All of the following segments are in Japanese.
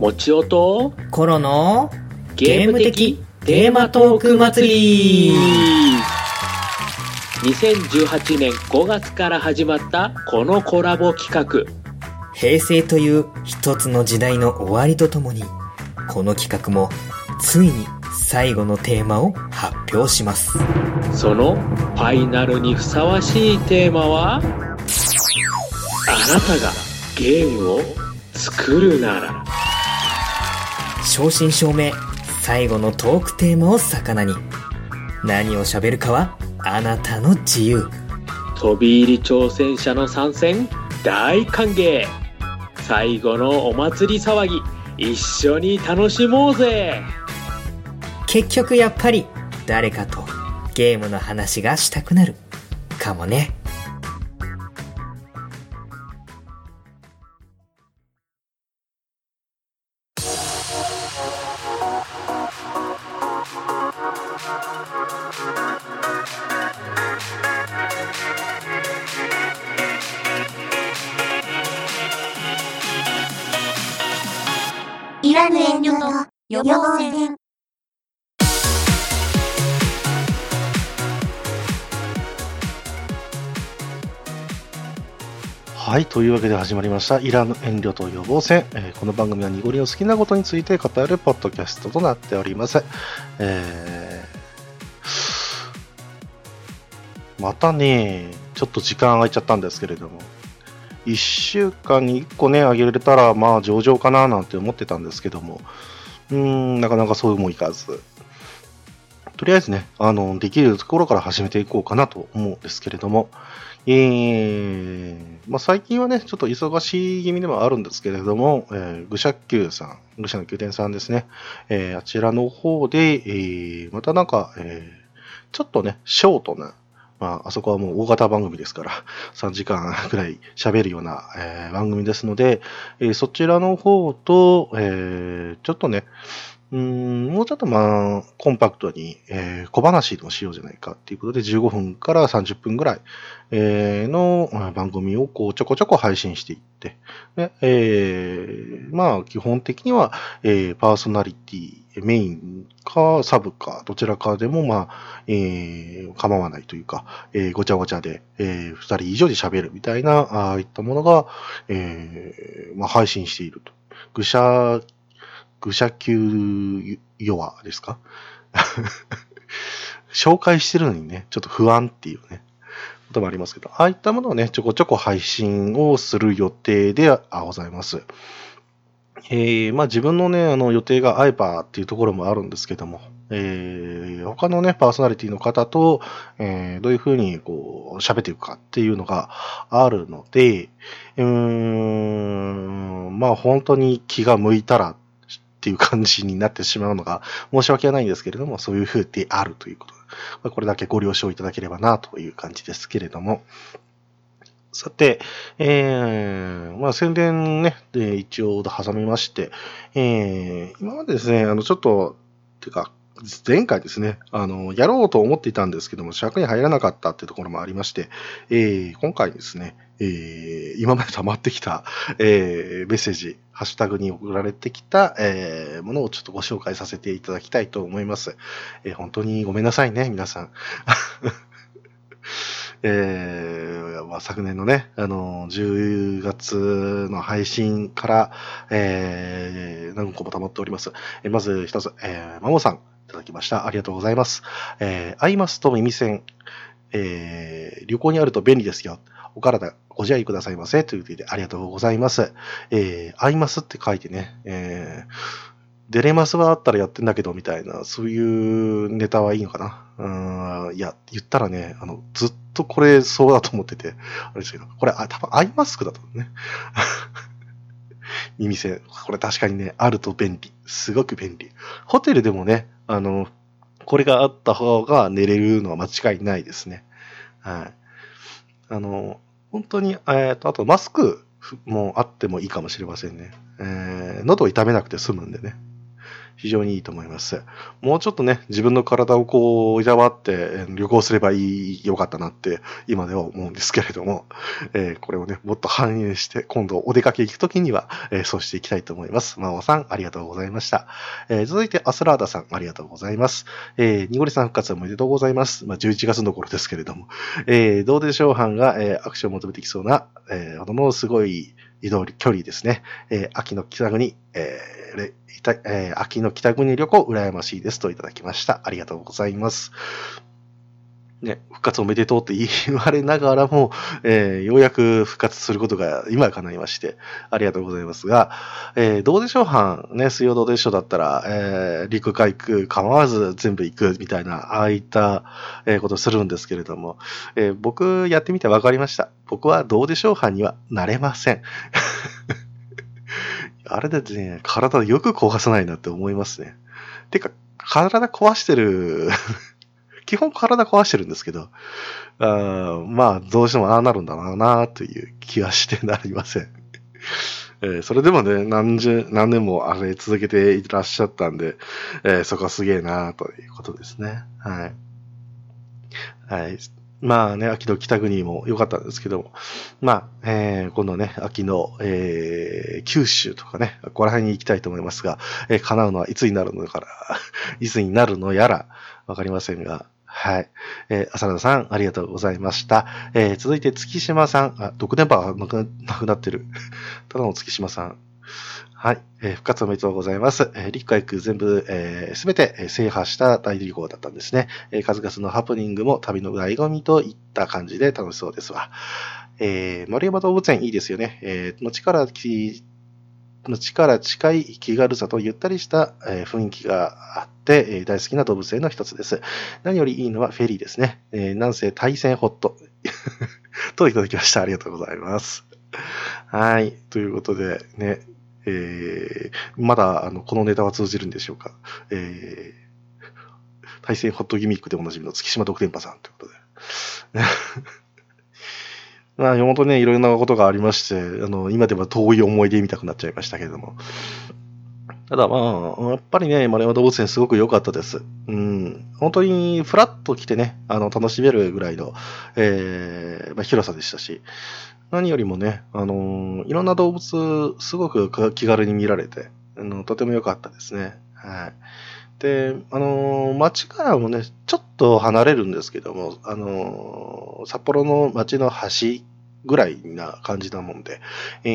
もちおとコロのゲーム的？テーマトーク祭り。2018年5月から始まったこのコラボ企画。平成という一つの時代の終わりとともにこの企画もついに最後のテーマを発表します。そのファイナルにふさわしいテーマは？あなたがゲームを作るなら正真正銘最後のトークテーマを魚に。何を喋るかはあなたの自由。飛び入り挑戦者の参戦大歓迎。最後のお祭り騒ぎ一緒に楽しもうぜ。結局やっぱり誰かとゲームの話がしたくなるかもねというわけで始まりました。いらぬ遠慮と予防戦。えーこの番組は濁りの好きなことについて語るポッドキャストとなっております。えーまたね、ちょっと時間空いちゃったんですけれども、1週間に1個ね、あげれたら、まあ、上々かななんて思ってたんですけども、うーん、なかなかそうもいかず、とりあえずね、あの、できるところから始めていこうかなと思うんですけれども、えーまあ、最近はね、ちょっと忙しい気味ではあるんですけれども、えー、愚者宮さん、愚者の宮殿さんですね、えーあちらの方で、えーまたなんか、えーちょっとね、ショートな、まあ、あそこはもう大型番組ですから、3時間くらい喋るような、えー番組ですので、えーそちらの方と、えーちょっとね、うん、もうちょっとまあ、コンパクトに、えー小話でもしようじゃないかっていうことで、15分から30分ぐらい、えーの番組をこうちょこちょこ配信していって、でえーまあ、基本的には、えーパーソナリティ、メインかサブか、どちらかでも、まあ、えー構わないというか、えーごちゃごちゃで、えー二人以上で喋るみたいな、ああいったものが、えーまあ、配信していると。愚者、愚者級弱ですか？紹介してるのにね、ちょっと不安っていうね、こともありますけど、ああいったものをね、ちょこちょこ配信をする予定ではございます。えー、まあ自分のね、あの予定が合えばっていうところもあるんですけども、えー、他のね、パーソナリティの方と、えー、どういうふうにこう、喋っていくかっていうのがあるので、うーん、まあ本当に気が向いたらっていう感じになってしまうのが申し訳はないんですけれども、そういう風であるということ、これだけご了承いただければなという感じですけれども、さて、えー、まあ宣伝ね、で一応挟みまして、えー、今までですね、あの、ちょっと、てか、前回ですね、あの、やろうと思っていたんですけども、尺に入らなかったっていうところもありまして、えー、今回ですね、えー、今まで溜まってきた、えー、メッセージ、ハッシュタグに送られてきた、えー、ものをちょっとご紹介させていただきたいと思います。えー、本当にごめんなさいね、皆さん。えーまあ、昨年のね、あの、10月の配信から、えー、何個も溜まっております。えーまず一つ、えー、マモさん、ただきました。ありがとうございます。えー、アイマスと耳栓、えー、旅行にあると便利ですよ。お体ご自愛くださいませ。ということで、ありがとうございます。えー、アイマスって書いてね、えー、デレマスはあったらやってんだけど、みたいな、そういうネタはいいのかな。うん、いや、言ったらね、あの、ずっとこれそうだと思ってて、あれですけど、これ、あ、多分アイマスクだとね。耳栓。これ確かにね、あると便利。すごく便利。ホテルでもね、あの、これがあった方が寝れるのは間違いないですね。はい。あの、本当に、えっ、と、あとマスクもあってもいいかもしれませんね。えー、喉を痛めなくて済むんでね。非常にいいと思います。もうちょっとね、自分の体をこう、いたわって旅行すればいい、よかったなって、今では思うんですけれども、えーこれをね、もっと反映して、今度お出かけ行くときには、えーそうしていきたいと思います。まおさん、ありがとうございました。えー続いて、アスラーダさん、ありがとうございます。えー、ニゴリさん復活おめでとうございます。まあ、11月の頃ですけれども、えー、どうでしょう班が、えーアクションを求めてきそうな、えー、ほどのすごい移動距離ですね。えー秋の北国、えーえー秋の北国旅行、羨ましいですといただきました。ありがとうございます。ね、復活おめでとうって言われながらも、えーようやく復活することが今叶いまして、ありがとうございますが、えーどうでしょう班、ね、水曜どうでしょうだったら、えー陸海空構わず全部行くみたいな、ああいった、えーことするんですけれども、えー僕やってみて分かりました。僕はどうでしょう班にはなれません。あれでね、体よく壊さないなって思いますね。てか、体壊してる、基本体壊してるんですけど、あまあ、どうしてもああなるんだろうなという気はしてなりません。えーそれでもね、何十、何年もあれ続けていらっしゃったんで、えーそこはすげえなということですね。はい。はい。まあね、秋の北国も良かったんですけども、まあ、えー今度ね、秋の、えー九州とかね、ここら辺に行きたいと思いますが、えー叶うのはいつになるのから、いつになるのやら、わかりませんが、はい。えー、浅田さん、ありがとうございました。えー続いて、月島さん、あ、独電波がなくなってる。ただの月島さん。はい。えー復活おめでとうございます。えー陸海空全部、えすべて制覇した大旅行だったんですね。えー数々のハプニングも旅の醍醐味といった感じで楽しそうですわ。えー丸山動物園いいですよね。えー後からき後から近い気軽さとゆったりした、え雰囲気があって、え大好きな動物園の一つです。何よりいいのはフェリーですね。えーなんせ対戦ホット。といただきました。ありがとうございます。はい。ということで、ね、えーまだ、あの、このネタは通じるんでしょうか。えー対戦ホットギミックでおなじみの月島独電波さんということで。まあ、本ね、いろんなことがありまして、あの、今では遠い思い出見たくなっちゃいましたけれども。ただまあ、やっぱりね、丸山動物園すごく良かったです。うん。本当にフラッと来てね、あの、楽しめるぐらいの、えーまあ、広さでしたし、何よりもね、あのーいろんな動物、すごく気軽に見られて、あの、とても良かったですね。はい。で、あのー街からもね、ちょっと離れるんですけども、あのー札幌の街の端ぐらいな感じなもんで、え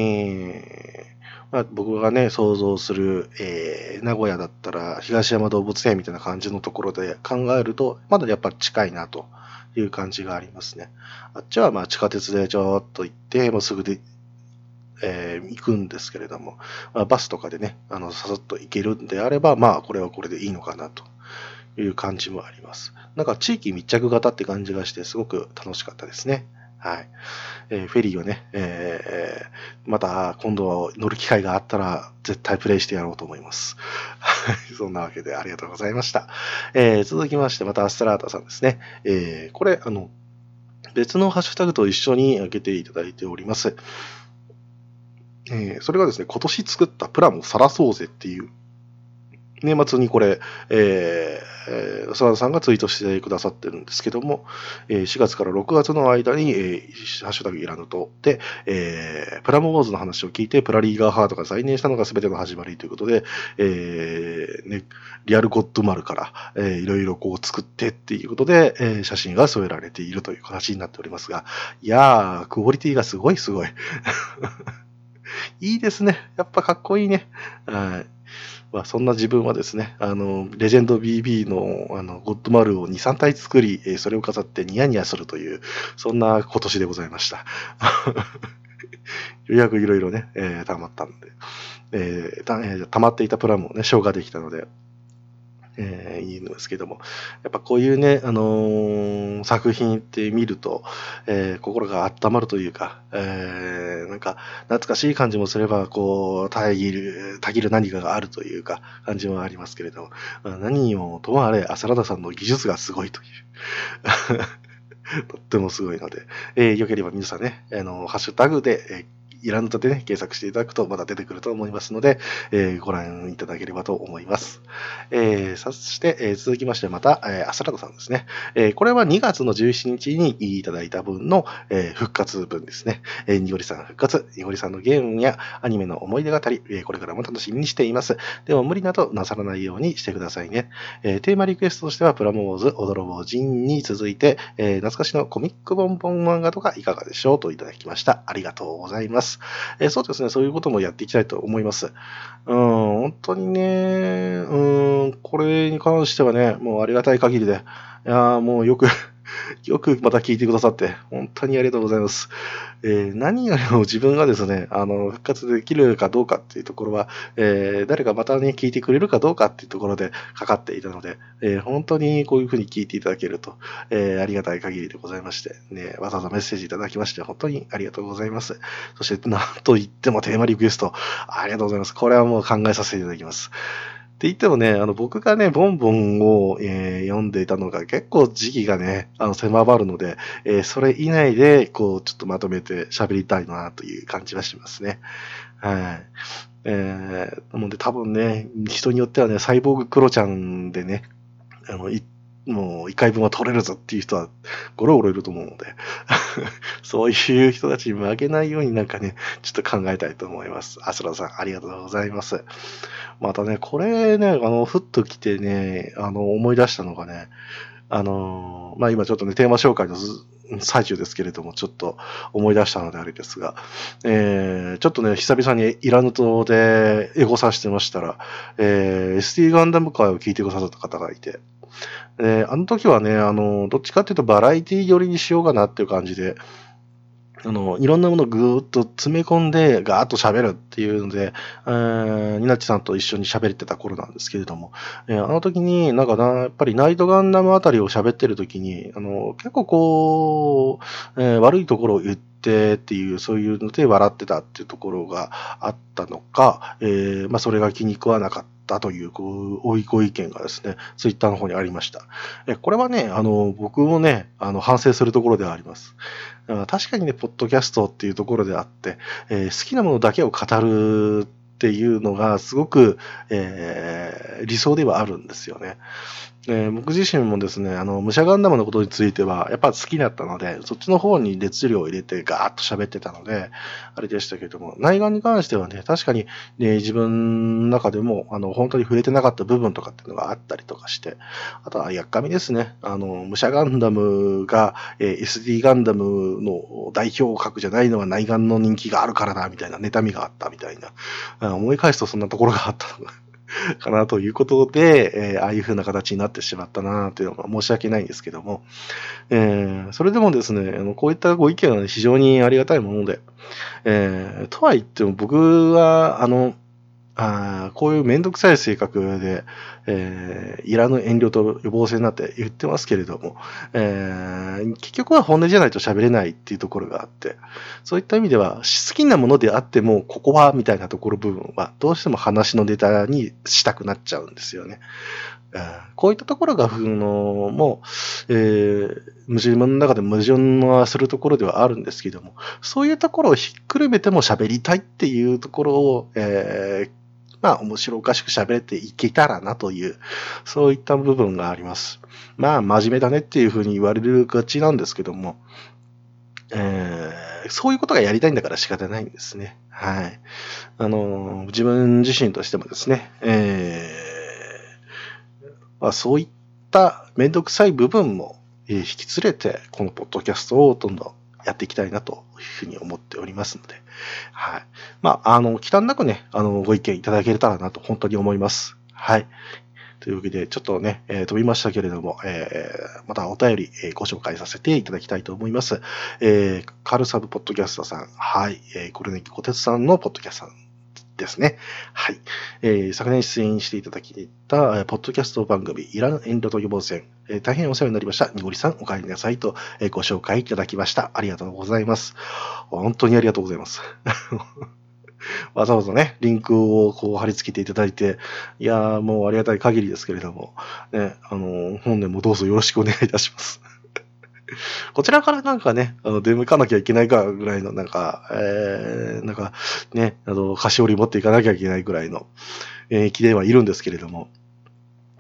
ーまあ、僕がね、想像する、えー名古屋だったら東山動物園みたいな感じのところで考えると、まだやっぱり近いなという感じがありますね。あっちはまあ地下鉄でちょっと行って、もうすぐで、えー行くんですけれども、まあ、バスとかでね、あの、ささっと行けるんであれば、まあ、これはこれでいいのかなという感じもあります。なんか地域密着型って感じがして、すごく楽しかったですね。はい。えーフェリーをね、えーまた今度は乗る機会があったら、絶対プレイしてやろうと思います。はい。そんなわけでありがとうございました。えー続きまして、またアストラータさんですね。えーこれ、あの、別のハッシュタグと一緒に開けていただいております。えーそれがですね、今年作ったプランを晒そうぜっていう、年末にこれ、えーえー、浅田さんがツイートしてくださってるんですけども、えー4月から6月の間に、えーハッシュタグいらぬとで、えープラモウォーズの話を聞いて、プラリーガーハートが再燃したのが全ての始まりということで、えーね、リアルゴッドマルから、えーいろいろこう作ってっていうことで、えー写真が添えられているという形になっておりますが、いやー、クオリティがすごいすごい。いいですね。やっぱかっこいいね。はい。まあ、そんな自分はですね、あの、レジェンド BB の、あの、ゴッドマルを2、3体作り、えそれを飾ってニヤニヤするという、そんな今年でございました。ようやくいろいろね、えー溜まったんで、えーたえー溜まっていたプランもね、消化できたので、えーいいんですけども、やっぱこういうね、あのー作品って見ると、えー心が温まるというか、えーなんか懐かしい感じもすれば、こう、たぎる、たぎる何かがあるというか、感じもありますけれども、まあ何にもともあれ、浅田さんの技術がすごいという。とってもすごいので、えーよければ皆さんね、あの、ハッシュタグで、えーいらぬとでね、検索していただくとまだ出てくると思いますので、えーご覧いただければと思います。えーそして、えー続きましてまた、えーアスラドさんですね。えーこれは2月の17日にいただいた分の、えー復活分ですね。えー、にごりさん復活、にごりさんのゲームやアニメの思い出語り、えーこれからも楽しみにしています。でも無理などなさらないようにしてくださいね。えーテーマリクエストとしては、プラモーズ、踊ろぼうジンに続いて、えー懐かしのコミックボンボン漫画とかいかがでしょうといただきました。ありがとうございます。えーそうですね、そういうこともやっていきたいと思います。うん、本当にね、うん、これに関してはね、もうありがたい限りで、いやもうよく、よくまた聞いてくださって、本当にありがとうございます。えー何よりも自分がですね、あの、復活できるかどうかっていうところは、えー誰かまたね、聞いてくれるかどうかっていうところでかかっていたので、えー本当にこういうふうに聞いていただけると、えありがたい限りでございまして、ね、わざわざメッセージいただきまして、本当にありがとうございます。そして、なんと言ってもテーマリクエスト、ありがとうございます。これはもう考えさせていただきます。って言ってもね、あの、僕がね、ボンボンを、えー読んでいたのが結構時期がね、あの、狭まるので、えーそれ以内で、こう、ちょっとまとめて喋りたいなという感じはしますね。はい。えー、なので多分ね、人によってはね、サイボーグクロちゃんでね、あの、もう一回分は取れるぞっていう人はゴロゴロいると思うので、そういう人たちに負けないようになんかね、ちょっと考えたいと思います。アスラさん、ありがとうございます。またね、これね、あの、ふっと来てね、あの、思い出したのがね、あの、まあ、今ちょっとね、テーマ紹介の最中ですけれども、ちょっと思い出したのであれですが、えー、ちょっとね、久々にイラヌ島でエゴさしてましたら、えー、ST ガンダム会を聞いてくださった方がいて、えあの時はね、あの、どっちかっていうとバラエティ寄りにしようかなっていう感じで、あの、いろんなものをぐーっと詰め込んで、ガーッと喋るっていうので、えー、ニナッチさんと一緒に喋ってた頃なんですけれども、えーあの時になんかな、やっぱりナイトガンダムあたりを喋ってる時に、あの、結構こう、えー悪いところを言ってっていう、そういうので笑ってたっていうところがあったのか、えーまあそれが気に食わなかったという、こう、おいご意見がですね、ツイッターの方にありました。えこれはね、あの、僕もね、あの、反省するところではあります。あ確かにね、ポッドキャストっていうところであって、えー好きなものだけを語るっていうのがすごく、えー理想ではあるんですよね。えー僕自身もですね、あの、武者ガンダムのことについては、やっぱ好きだったので、そっちの方に熱量を入れてガーッと喋ってたので、あれでしたけども、内眼に関してはね、確かに、ね、自分の中でも、あの、本当に触れてなかった部分とかっていうのがあったりとかして、あとは、やっかみですね。あの、武者ガンダムが、えー SD ガンダムの代表格じゃないのは内眼の人気があるからだ、みたいな、妬みがあったみたいな。思い返すとそんなところがあったの かなということで、えーああいう風な形になってしまったなというのが申し訳ないんですけども、えーそれでもですね、あのこういったご意見は、非常にありがたいもので、えーとは言っても僕は、あの、あこういうめんどくさい性格で、えーいらぬ遠慮と予防性になって言ってますけれども、えー結局は本音じゃないと喋れないっていうところがあって、そういった意味では、好きなものであっても、ここは、みたいなところ部分は、どうしても話のネタにしたくなっちゃうんですよね。こういったところが、ふのもう、えー、矛盾の中で矛盾はするところではあるんですけども、そういうところをひっくるめても喋りたいっていうところを、えーまあ、面白おかしく喋れていけたらなという、そういった部分があります。まあ、真面目だねっていうふうに言われるがちなんですけども、えーそういうことがやりたいんだから仕方ないんですね。はい。あのー、自分自身としてもですね、えーまあ、そういっためんどくさい部分も、え引き連れて、このポッドキャストをどんどんやっていきたいなというふうに思っておりますので、はい。まあ、あの、忌憚なくね、あの、ご意見いただけたらなと本当に思います。はい。というわけで、ちょっとね、えー飛びましたけれども、えーまたお便り、えーご紹介させていただきたいと思います。えーカルサブポッドキャストさん、はい、えー、これね、小鉄さんのポッドキャストさんですね。はい。えー昨年出演していただきた、えーポッドキャスト番組、イランエンドと予防戦、えー大変お世話になりました。にごりさん、お帰りなさいと、えーご紹介いただきました。ありがとうございます。本当にありがとうございます。わざわざね、リンクをこう貼り付けていただいて、いやーもうありがたい限りですけれども、ね、あの、本年もどうぞよろしくお願いいたします。こちらからなんかね、あの、出向かなきゃいけないかぐらいの、なんか、えー、なんか、ね、あの、菓子折り持っていかなきゃいけないぐらいの、えー、気ではいるんですけれども、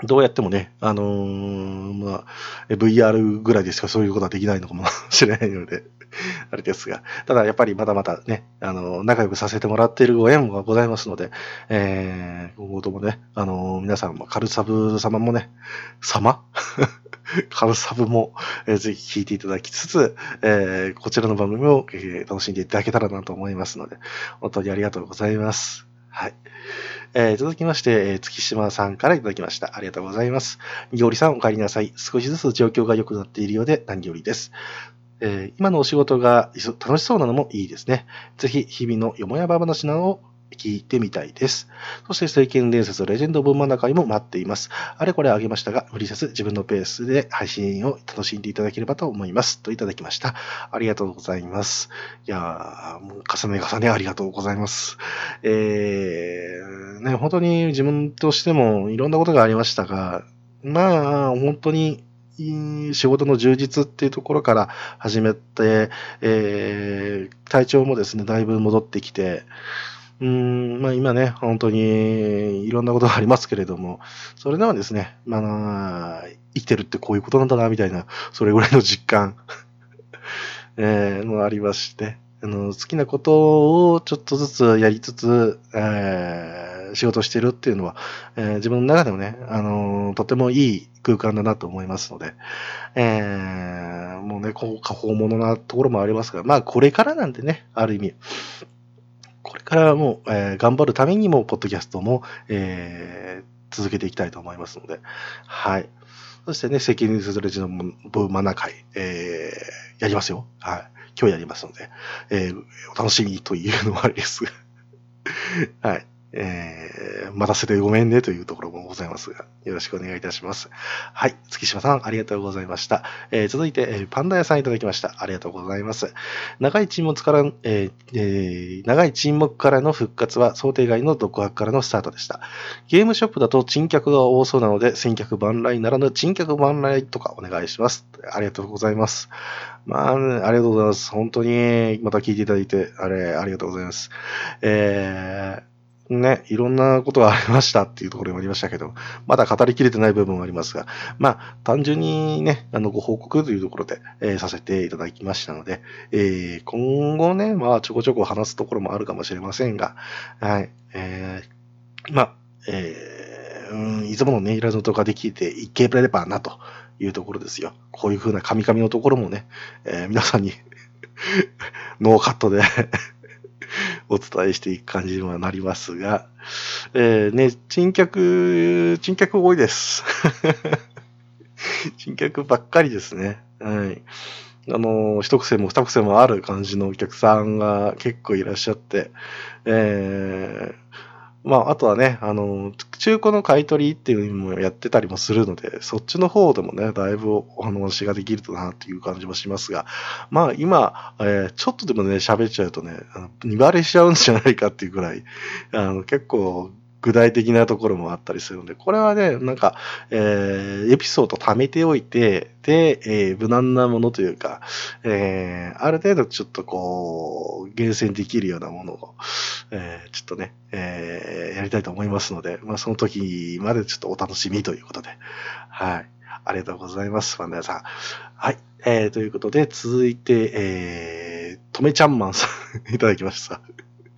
どうやってもね、あのー、まあ、VR ぐらいでしかそういうことはできないのかもしれないので、あれですが、ただやっぱりまだまだね、あの、仲良くさせてもらっているご縁がございますので、えー、今後ともね、あの、皆さんもカルサブ様もね、様？カルサブも、えー、ぜひ聞いていただきつつ、えー、こちらの番組を、えー、楽しんでいただけたらなと思いますので、本当にありがとうございます。はい。えー、続きまして、えー、月島さんからいただきました。ありがとうございます。におりさん、お帰りなさい。少しずつ状況が良くなっているようで何よりです。えー、今のお仕事が楽しそうなのもいいですね。ぜひ、日々のよもやば話などを聞いてみたいです。そして、聖剣伝説レジェンド・オブ・マナカイも待っています。あれこれあげましたが、無理せず自分のペースで配信を楽しんでいただければと思います。といただきました。ありがとうございます。いやー、もう重ね重ねありがとうございます。えー、ね、本当に自分としてもいろんなことがありましたが、まあ、本当に仕事の充実っていうところから始めて、えー、体調もですね、だいぶ戻ってきて、うん、まあ今ね、本当にいろんなことがありますけれども、それでもですね、まあ、生きてるってこういうことなんだな、みたいな、それぐらいの実感、えー、もありまして、あの、好きなことをちょっとずつやりつつ、えー、仕事してるっていうのは、えー、自分の中でもね、あのとてもいい空間だなと思いますので、えー、もうね、こう、過保物なところもありますが、まあ、これからなんでね、ある意味、これからもう、えー、頑張るためにも、ポッドキャストも、えー、続けていきたいと思いますので、はい。そしてね、責任するレジのブーマナ会、えー、やりますよ。はい。今日やりますので、えー、お楽しみというのもありです、はい。えー、待たせてごめんねというところもございますが、よろしくお願いいたします。はい。月島さん、ありがとうございました。えー、続いて、え、パンダ屋さんいただきました。ありがとうございます。長い沈黙から、えーえー、長い沈黙からの復活は想定外の独白からのスタートでした。ゲームショップだと珍客が多そうなので、先客万来ならぬ珍客万来とかお願いします。ありがとうございます。まあ、ありがとうございます。本当に、また聞いていただいて、あれ、ありがとうございます。えー、ね、いろんなことがありましたっていうところもありましたけど、まだ語りきれてない部分もありますが、まあ、単純にね、あの、ご報告というところで、えー、させていただきましたので、えー、今後ね、まあ、ちょこちょこ話すところもあるかもしれませんが、はい、えー、まあ、えー、うん、いつものね、いらずとかできていければな、というところですよ。こういう風なカミカミのところもね、えー、皆さんに ノーカットでお伝えしていく感じにはなりますが、えー、ね、珍客、珍客多いです。珍客ばっかりですね。はい。あの、一癖も二癖もある感じのお客さんが結構いらっしゃって、えー、まあ、あとはね、あの、中古の買い取りっていうのもやってたりもするので、そっちの方でもね、だいぶお話ができるとなっていう感じもしますが、まあ今、えー、ちょっとでもね、喋っちゃうとね、あの2割しちゃうんじゃないかっていうぐらい、あの、結構具体的なところもあったりするので、これはね、なんか、えー、エピソード貯めておいて、で、えー、無難なものというか、えー、ある程度ちょっとこう、厳選できるようなものを、えー、ちょっとね、えー、やりたいと思いますので、まあその時までちょっとお楽しみということで、はい。ありがとうございます、ファンダさん。はい。えー、ということで、続いて、えー、とめちゃんマンさん いただきました。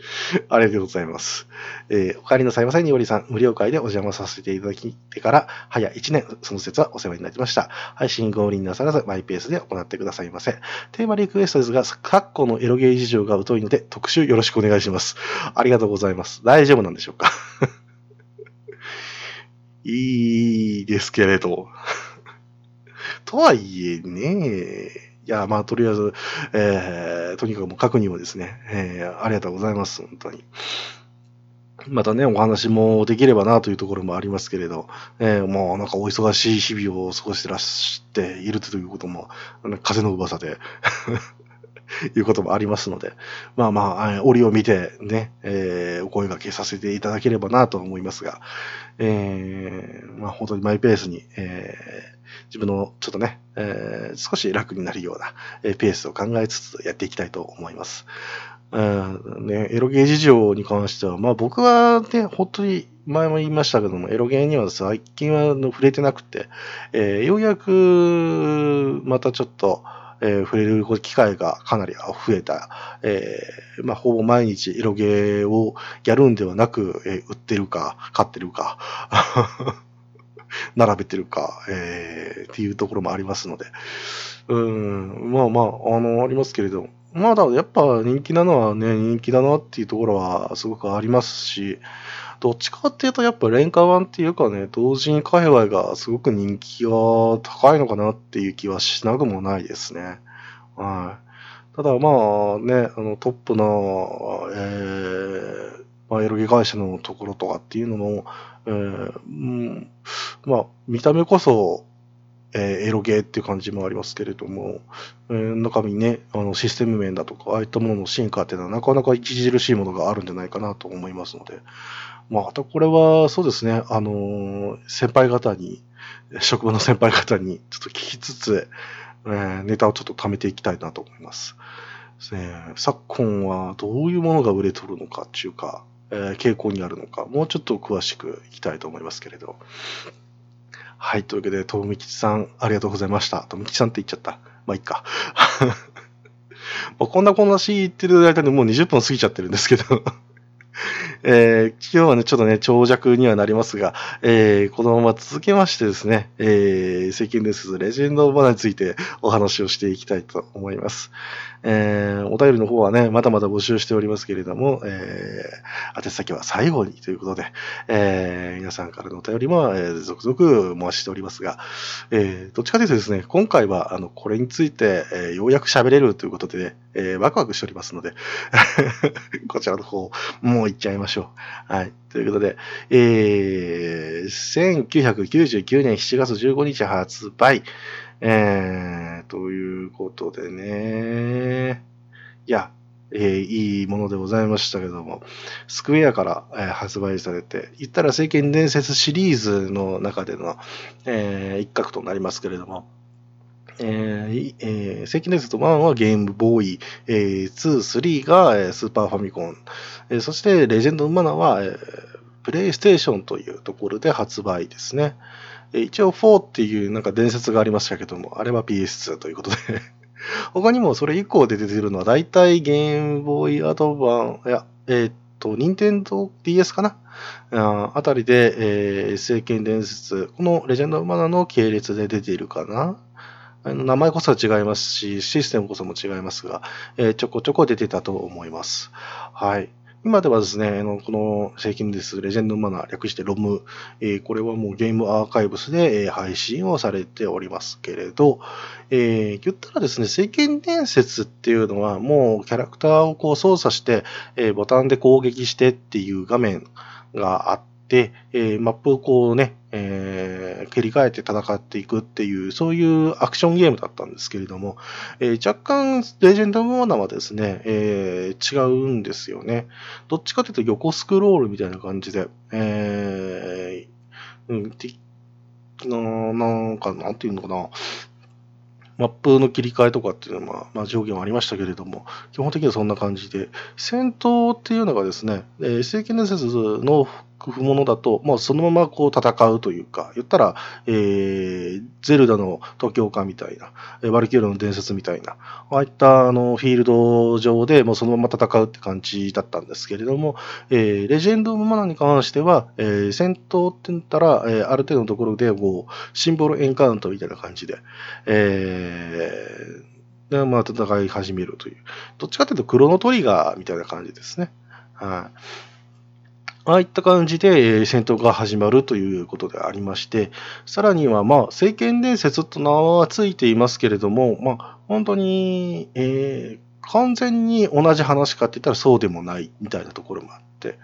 ありがとうございます。えー、お帰りなさいませによりさん、無料会でお邪魔させていただきてから、早1年、その説はお世話になりました。配信合輪なさらず、マイペースで行ってくださいませ。テーマリクエストですが、括弧のエロゲー事情が疎いので、特集よろしくお願いします。ありがとうございます。大丈夫なんでしょうか？いいですけれど。とはいえね、いや、まあ、とりあえず、えー、とにかくもう書くにもですね、えー、ありがとうございます、本当に。またね、お話もできればなというところもありますけれど、えー、もうなんかお忙しい日々を過ごしてらっしているということも、風の噂で いうこともありますので、まあまあ、折を見てね、えー、お声掛けさせていただければなと思いますが、えー、まあ本当にマイペースに、えー、自分のちょっとね、えー、少し楽になるような、えペースを考えつつやっていきたいと思います。うんね、エロゲー事情に関しては、まあ僕はね、本当に前も言いましたけども、エロゲーには最近は触れてなくて、えー、ようやくまたちょっと、えー、触れる機会がかなり増えた、えー、まあ、ほぼ毎日エロゲーをやるんではなく、えー、売ってるか、買ってるか、並べてるか、えー、っていうところもありますので、うん、まあまあ、あの、ありますけれど、まだやっぱ人気なのはね、人気だなっていうところはすごくありますし、どっちかっていうとやっぱ廉価版っていうかね、同人界隈がすごく人気が高いのかなっていう気はしなくもないですね。はい。ただまあね、あのトップの、えー、まあ、エロゲ会社のところとかっていうのも、えー、うん、まあ、見た目こそ、えー、エロゲーっていう感じもありますけれども、えー、中身ね、あのシステム面だとか、ああいったものの進化っていうのはなかなか著しいものがあるんじゃないかなと思いますので、まあ、あとこれはそうですね、あのー、先輩方に、職場の先輩方にちょっと聞きつつ、えー、ネタをちょっと貯めていきたいなと思います。えー、昨今はどういうものが売れとるのかっていうか、え、傾向にあるのか、もうちょっと詳しくいきたいと思いますけれど。はい。というわけで、とみきちさん、ありがとうございました。とみきちさんって言っちゃった。まあ、いっか。まあこんなこんなし言ってる間にもう20分過ぎちゃってるんですけどえー、今日はね、ちょっとね、長尺にはなりますが、えー、このまま続けましてですね、えー、世間ですレジェンドオバナについてお話をしていきたいと思います。えー、お便りの方はね、まだまだ募集しておりますけれども、えー、宛先は最後にということで、えー、皆さんからのお便りも、えー、続々お待ちしておりますが、えー、どっちかというとですね、今回は、あの、これについて、えー、ようやく喋れるということで、ね、えー、ワクワクしておりますので こちらの方、もう行っちゃいましょう。はい。ということで、えー、1999年7月15日発売、えー、ということでね、いや、えー、いいものでございましたけども、スクエアから、えー、発売されて、言ったら聖剣伝説シリーズの中での、えー、一角となりますけれども、えーえー、聖剣伝説1はゲームボーイ、えー、2、3が、えー、スーパーファミコン、えー、そしてレジェンドマナは、えー、プレイステーションというところで発売ですね。え一応4っていうなんか伝説がありましたけども、あれは PS2 ということで。他にもそれ以降で出てるのは大体ゲームボーイアドバン、いや、えー、っと、任天堂 DS かな？ああたりで、えー、聖剣伝説、このレジェンドマナの系列で出ているかな？あの名前こそは違いますし、システムこそも違いますが、えー、ちょこちょこ出てたと思います。はい。今ではですね、あのこの最近です、レジェンドマナー、略してロム、えー、これはもうゲームアーカイブスで、え、配信をされておりますけれど、えー、言ったらですね、聖剣伝説っていうのはもうキャラクターをこう操作して、え、ボタンで攻撃してっていう画面があって、えー、マップをこうね、えー、切り替えて戦っていくっていう、そういうアクションゲームだったんですけれども、えー、若干、レジェンドモーナーはですね、えー、違うんですよね。どっちかというと横スクロールみたいな感じで、えー、うん、な、なんか、なんていうのかな。マップの切り替えとかっていうのは、まあ、上限はありましたけれども、基本的にはそんな感じで、戦闘っていうのがですね、えー、聖剣伝説の不ものだと、まあ、そのままこう戦うというか、言ったら、えー、ゼルダの東京化みたいな、えー、バルキューラの伝説みたいな、ああいったあのフィールド上でもうそのまま戦うって感じだったんですけれども、えー、レジェンド・オブマナーに関しては、えー、戦闘って言ったら、えー、ある程度のところでこうシンボルエンカウントみたいな感じで、えー、で、まあ、戦い始めるという。どっちかというと、クロノトリガーみたいな感じですね。はい。ああいった感じで、え戦闘が始まるということでありまして、さらには、まあ、政権伝説と名はついていますけれども、まあ、本当に、えー、完全に同じ話かって言ったらそうでもないみたいなところもあって、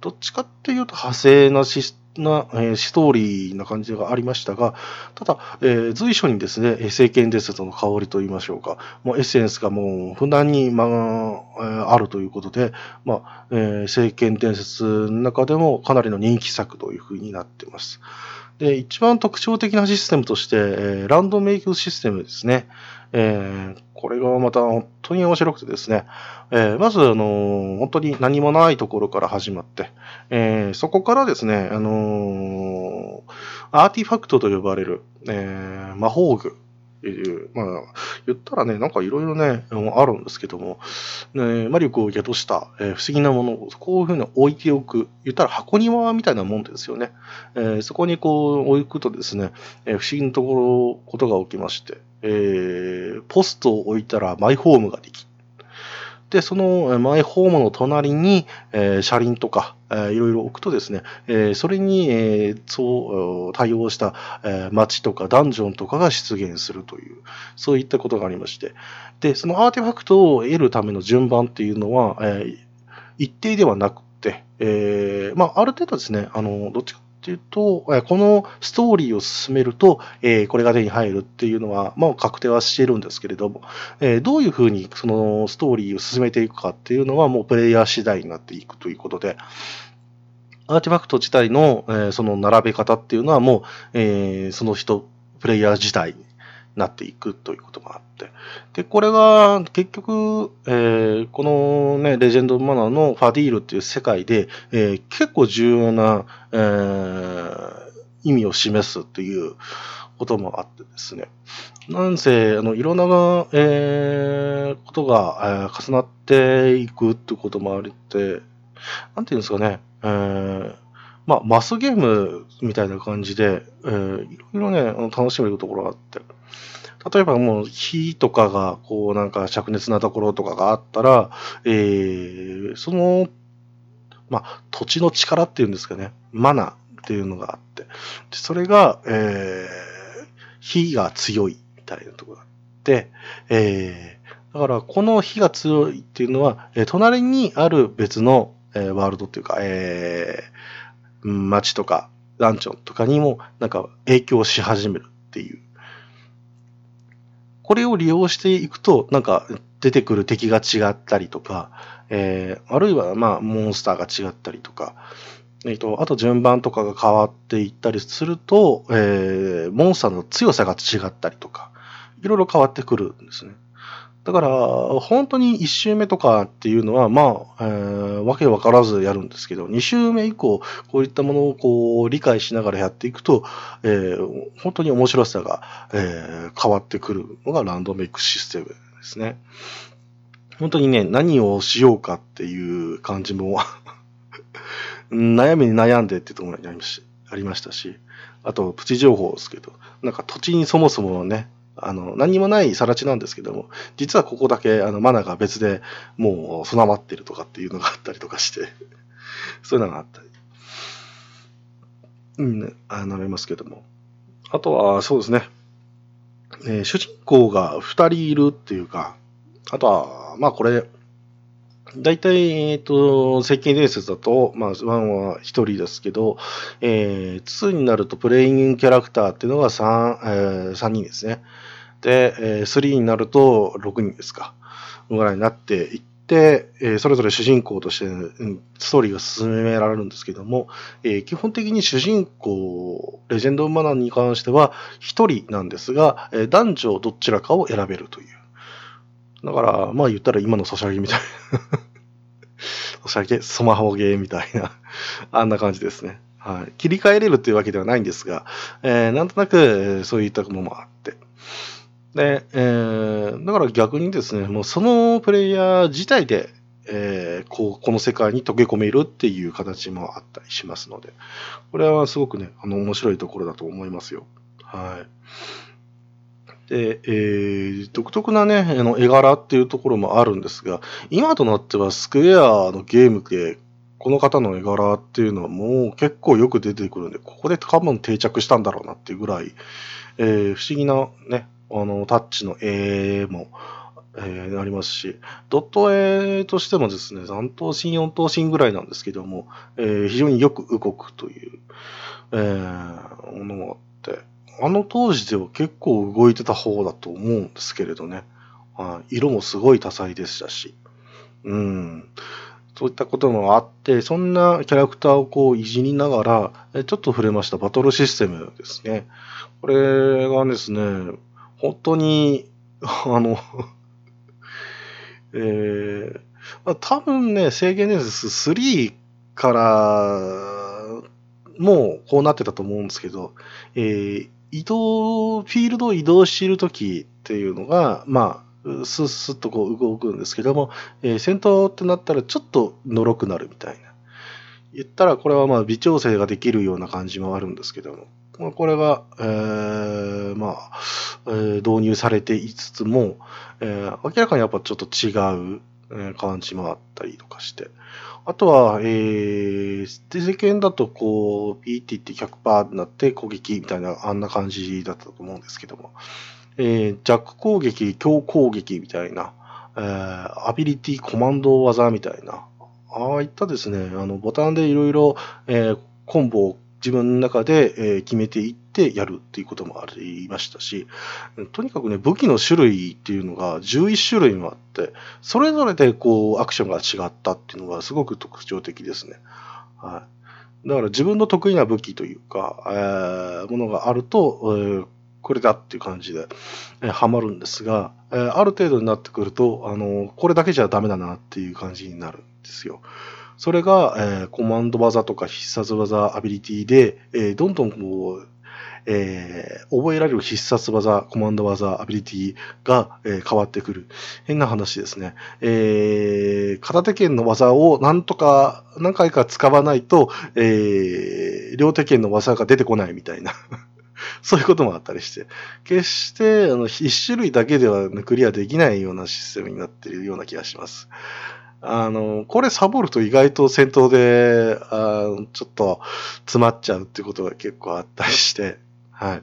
どっちかっていうと派生なシスな、えーストーリーな感じがありましたが、ただ、えー随所にですね、えー聖剣伝説の香りと言いましょうか、もうエッセンスがもう、ふんだんに、まあ、あるということで、まあ、えー聖剣伝説の中でもかなりの人気作というふうになっています。で、一番特徴的なシステムとして、えーランドメイクシステムですね。えーこれがまた本当に面白くてですね、えーまず、あの本当に何もないところから始まって、えーそこからですね、あのアーティファクトと呼ばれる、えー魔法具ていう、まあ、言ったらね、なんかいろいろね、あるんですけども、ね、魔力を宿した、えー不思議なものをこういうふうに置いておく、言ったら箱庭みたいなもんですよね。えーそこにこう置くとですね、えー不思議なところ、ことが起きまして、えーポストを置いたらマイホームができ、で、そのマイホームの隣に、えー車輪とか、えーいろいろ置くとですね、えーそれに、えーそう、対応した、えー街とかダンジョンとかが出現するという、そういったことがありまして、で、そのアーティファクトを得るための順番っていうのは、えー一定ではなくて、えーまあ、ある程度ですね、あの、どっちかっていうと、えこのストーリーを進めると、えーこれが手に入るっていうのは、まあ、確定はしてるんですけれども、えーどういうふうにそのストーリーを進めていくかっていうのは、もうプレイヤー次第になっていくということで、アーティファクト自体の、えーその並べ方っていうのはもう、えーその人、プレイヤー自体なっていくということがあって。で、これが結局、えーこのね、レジェンド・マナーのファディールっていう世界で、えー結構重要な、えー意味を示すっていうこともあってですね。なんせ、あの、いろんな、えーことが、えー重なっていくってこともありって、なんていうんですかね、えーまあ、マスゲームみたいな感じで、えーいろいろね、楽しめるところがあって、例えばもう火とかが、こうなんか灼熱なところとかがあったら、えーその、まあ、土地の力っていうんですかね、マナーっていうのがあって、でそれが、えー火が強いみたいなところがあって、えーだからこの火が強いっていうのは、えー隣にある別の、えーワールドっていうか、えー街とか、ランチョンとかにもなんか影響し始めるっていう。これを利用していくと、なんか出てくる敵が違ったりとか、えーあるいはまあモンスターが違ったりとか、えっと、あと順番とかが変わっていったりすると、えーモンスターの強さが違ったりとか、いろいろ変わってくるんですね。だから、本当に1周目とかっていうのは、まあ、えーわけわからずやるんですけど、2周目以降、こういったものをこう理解しながらやっていくと、えー本当に面白さが、えー変わってくるのがランドメイクシステムですね。本当にね、何をしようかっていう感じも、悩みに悩んでっていうところにありましたし、あと、プチ情報ですけど、なんか土地にそもそもね、あの、何もない更地なんですけども、実はここだけ、あの、マナが別でもう備わってるとかっていうのがあったりとかして、そういうのがあったり。うん、ね、あの、ありますけども。あとは、そうですね。えー主人公が二人いるっていうか、あとは、まあこれ、大体、えっ、と、石鹸伝説だと、まあ、1は1人ですけど、えー、2になるとプレイングキャラクターっていうのが 3,、えー3人ですね。で、えー3になると6人ですか。ぐらいになっていって、えーそれぞれ主人公として、うんストーリーが進められるんですけども、えー基本的に主人公、レジェンド・マナーに関しては1人なんですが、えー男女どちらかを選べるという。だから、まあ言ったら今のソシャゲみたいな。ソシャゲ、スマホゲーみたいな、あんな感じですね。はい。切り替えれるというわけではないんですが、えーなんとなく、そういったものもあって。で、えーだから逆にですね、もうそのプレイヤー自体で、えーこう、この世界に溶け込めるっていう形もあったりしますので、これはすごくね、あの、面白いところだと思いますよ。はい。で、えー独特なね、あの絵柄っていうところもあるんですが、今となってはスクエアのゲームで、この方の絵柄っていうのはもう結構よく出てくるんで、ここで多分定着したんだろうなっていうぐらい、えー不思議なね、あの、タッチの絵も、えーありますし、ドット絵としてもですね、3等身、4等身ぐらいなんですけども、えー非常によく動くという、えーものがあって、あの当時では結構動いてた方だと思うんですけれどね。はい色もすごい多彩でしたし。うん。そういったこともあって、そんなキャラクターをこういじりながら、ちょっと触れましたバトルシステムですね。これがですね、本当に、あの、えーまあ、多分ね、制限年数3から、もうこうなってたと思うんですけど、えー移動、フィールドを移動しているときっていうのが、まあ、スッスッとこう動くんですけども、えー戦闘ってなったらちょっとのろくなるみたいな。言ったらこれはまあ微調整ができるような感じもあるんですけども、まあ、これが、えーまあ、えー導入されていつつも、えー明らかにやっぱちょっと違う、感じもあったりとかして。あとは、えー、で世間だとこう、ピーって言って100%になって攻撃みたいな、あんな感じだったと思うんですけども、えー、弱攻撃、強攻撃みたいな、えー、アビリティ、コマンド技みたいな、ああいったですね、あの、ボタンでいろいろ、えーコンボを自分の中で、決めていってやるっていうこともありましたし、とにかくね、武器の種類っていうのが11種類もあって、それぞれでこう、アクションが違ったっていうのがすごく特徴的ですね。はい。だから自分の得意な武器というか、えーものがあると、えーこれだっていう感じで、えーハマるんですが、えーある程度になってくると、あのこれだけじゃダメだなっていう感じになるんですよ。それが、えーコマンド技とか必殺技、アビリティで、えーどんどんこう、えー覚えられる必殺技、コマンド技、アビリティが、えー変わってくる。変な話ですね。えー片手剣の技をなんとか何回か使わないと、えー両手剣の技が出てこないみたいな。そういうこともあったりして、決してあの一種類だけではクリアできないようなシステムになっているような気がします。あの、これサボると意外と戦闘で、あちょっと詰まっちゃうってことが結構あったりして、はい。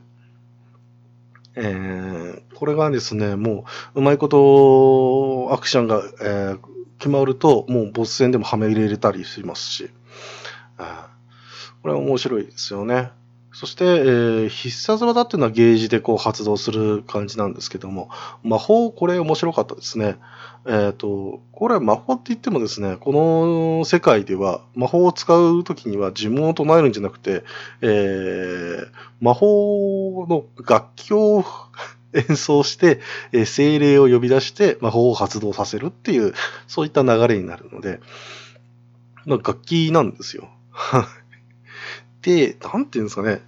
えーこれがですね、もう、うまいこと、アクションが、えー決まると、もうボス戦でもはめ入れたりしますし、あこれは面白いですよね。そして、えー必殺技っていうのはゲージでこう発動する感じなんですけども、魔法、これ面白かったですね。えっ、と、これ魔法って言ってもですね、この世界では魔法を使うときには呪文を唱えるんじゃなくて、えー魔法の楽器を演奏して、えー精霊を呼び出して魔法を発動させるっていう、そういった流れになるので、まあ、楽器なんですよ。で、なんていうんですかね、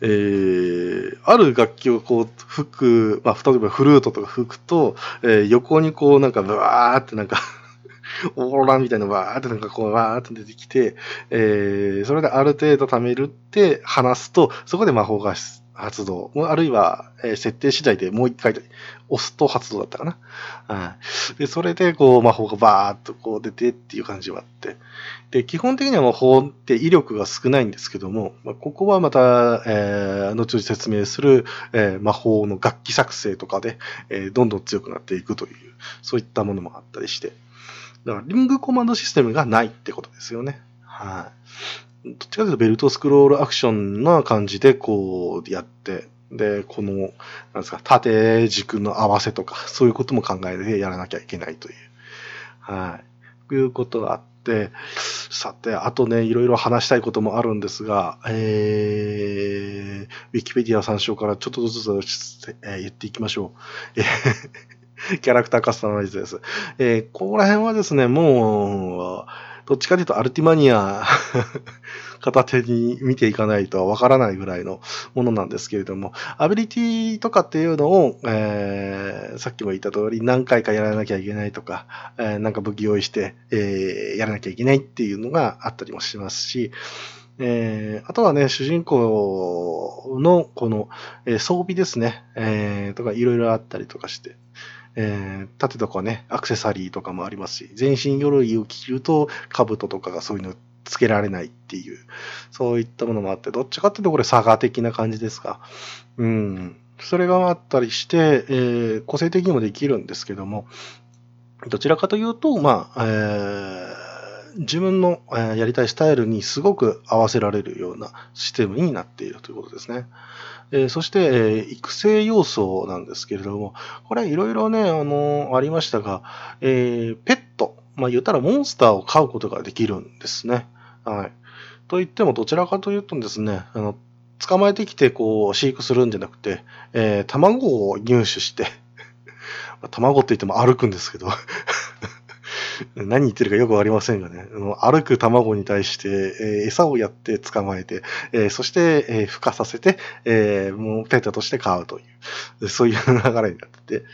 えー、ある楽器をこう吹く、まあ、例えばフルートとか吹くと、えー横にこうなんかブワーってなんか オーロラみたいなバーってなんかこうわーって出てきて、えーそれである程度貯めるって話すと、そこで魔法が発動。あるいは、えー設定次第でもう一回押すと発動だったかな。はい。で、それでこう魔法がバーっとこう出てっていう感じはあって。で、基本的には魔法って威力が少ないんですけども、まあ、ここはまた、えー後に説明する、えー魔法の楽器作成とかで、えーどんどん強くなっていくという、そういったものもあったりして。だから、リングコマンドシステムがないってことですよね。はい。どっちかというとベルトスクロールアクションな感じでこうやって、で、この、なんですか、縦軸の合わせとか、そういうことも考えてやらなきゃいけないという。はい。いうことがあって、さて、あとね、いろいろ話したいこともあるんですが、えー、ウィキペディア参照からちょっとずつ、えー言っていきましょう。えー キャラクターカスタマイズです。えーここら辺はですね、もう、どっちかというとアルティマニア片手に見ていかないとわからないぐらいのものなんですけれども、アビリティとかっていうのを、えーさっきも言った通り何回かやらなきゃいけないとか、えーなんか武器用意して、えーやらなきゃいけないっていうのがあったりもしますし、えーあとはね、主人公のこの、えー装備ですね、えーとかいろいろあったりとかして、えー盾とかね、アクセサリーとかもありますし、全身鎧を着ると、兜とかがそういうのつけられないっていう、そういったものもあって、どっちかっていうとこれサガ的な感じですか。うん。それがあったりして、えー個性的にもできるんですけども、どちらかというと、まあ、えー自分の、やりたいスタイルにすごく合わせられるようなシステムになっているということですね。えーそして、えー育成要素なんですけれども、これいろいろね、あのありましたが、えーペット、まあ言ったらモンスターを飼うことができるんですね。はい。と言っても、どちらかというとですね、あの、捕まえてきて、こう、飼育するんじゃなくて、えー卵を入手して、卵って言っても歩くんですけど、何言ってるかよくわかりませんがね、あの歩く卵に対して、えー餌をやって捕まえて、えーそして、えー孵化させて、えーもうペットとして飼うという、そういう流れになってて、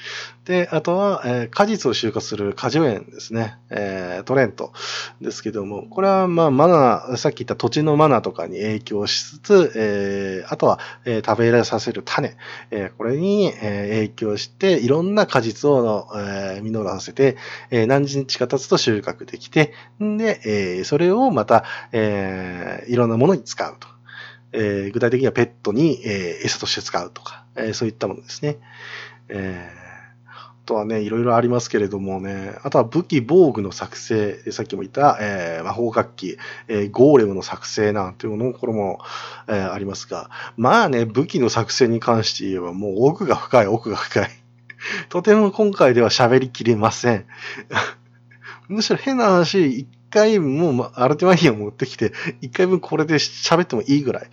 で、あとは、えー果実を収穫する果樹園ですね、えートレントですけども、これはまあマナー、さっき言った土地のマナーとかに影響しつつ、えーあとは、えー食べられさせる種、えーこれに、えー影響して、いろんな果実をの、えー実らせて、えー何日か経つと収穫できて、んで、えーそれをまた、えーいろんなものに使うと。えー具体的にはペットに、えー餌として使うとか、えーそういったものですね。えーとはね、いろいろありますけれどもね、あとは武器防具の作成、さっきも言った、えー魔法楽器、えーゴーレムの作成なんていうのも、これも、えーありますが、まあね、武器の作成に関して言えば、もう奥が深い、奥が深い。とても今回では喋りきれません。むしろ変な話、一回もうアルティマニア持ってきて、一回分これで喋ってもいいぐらい。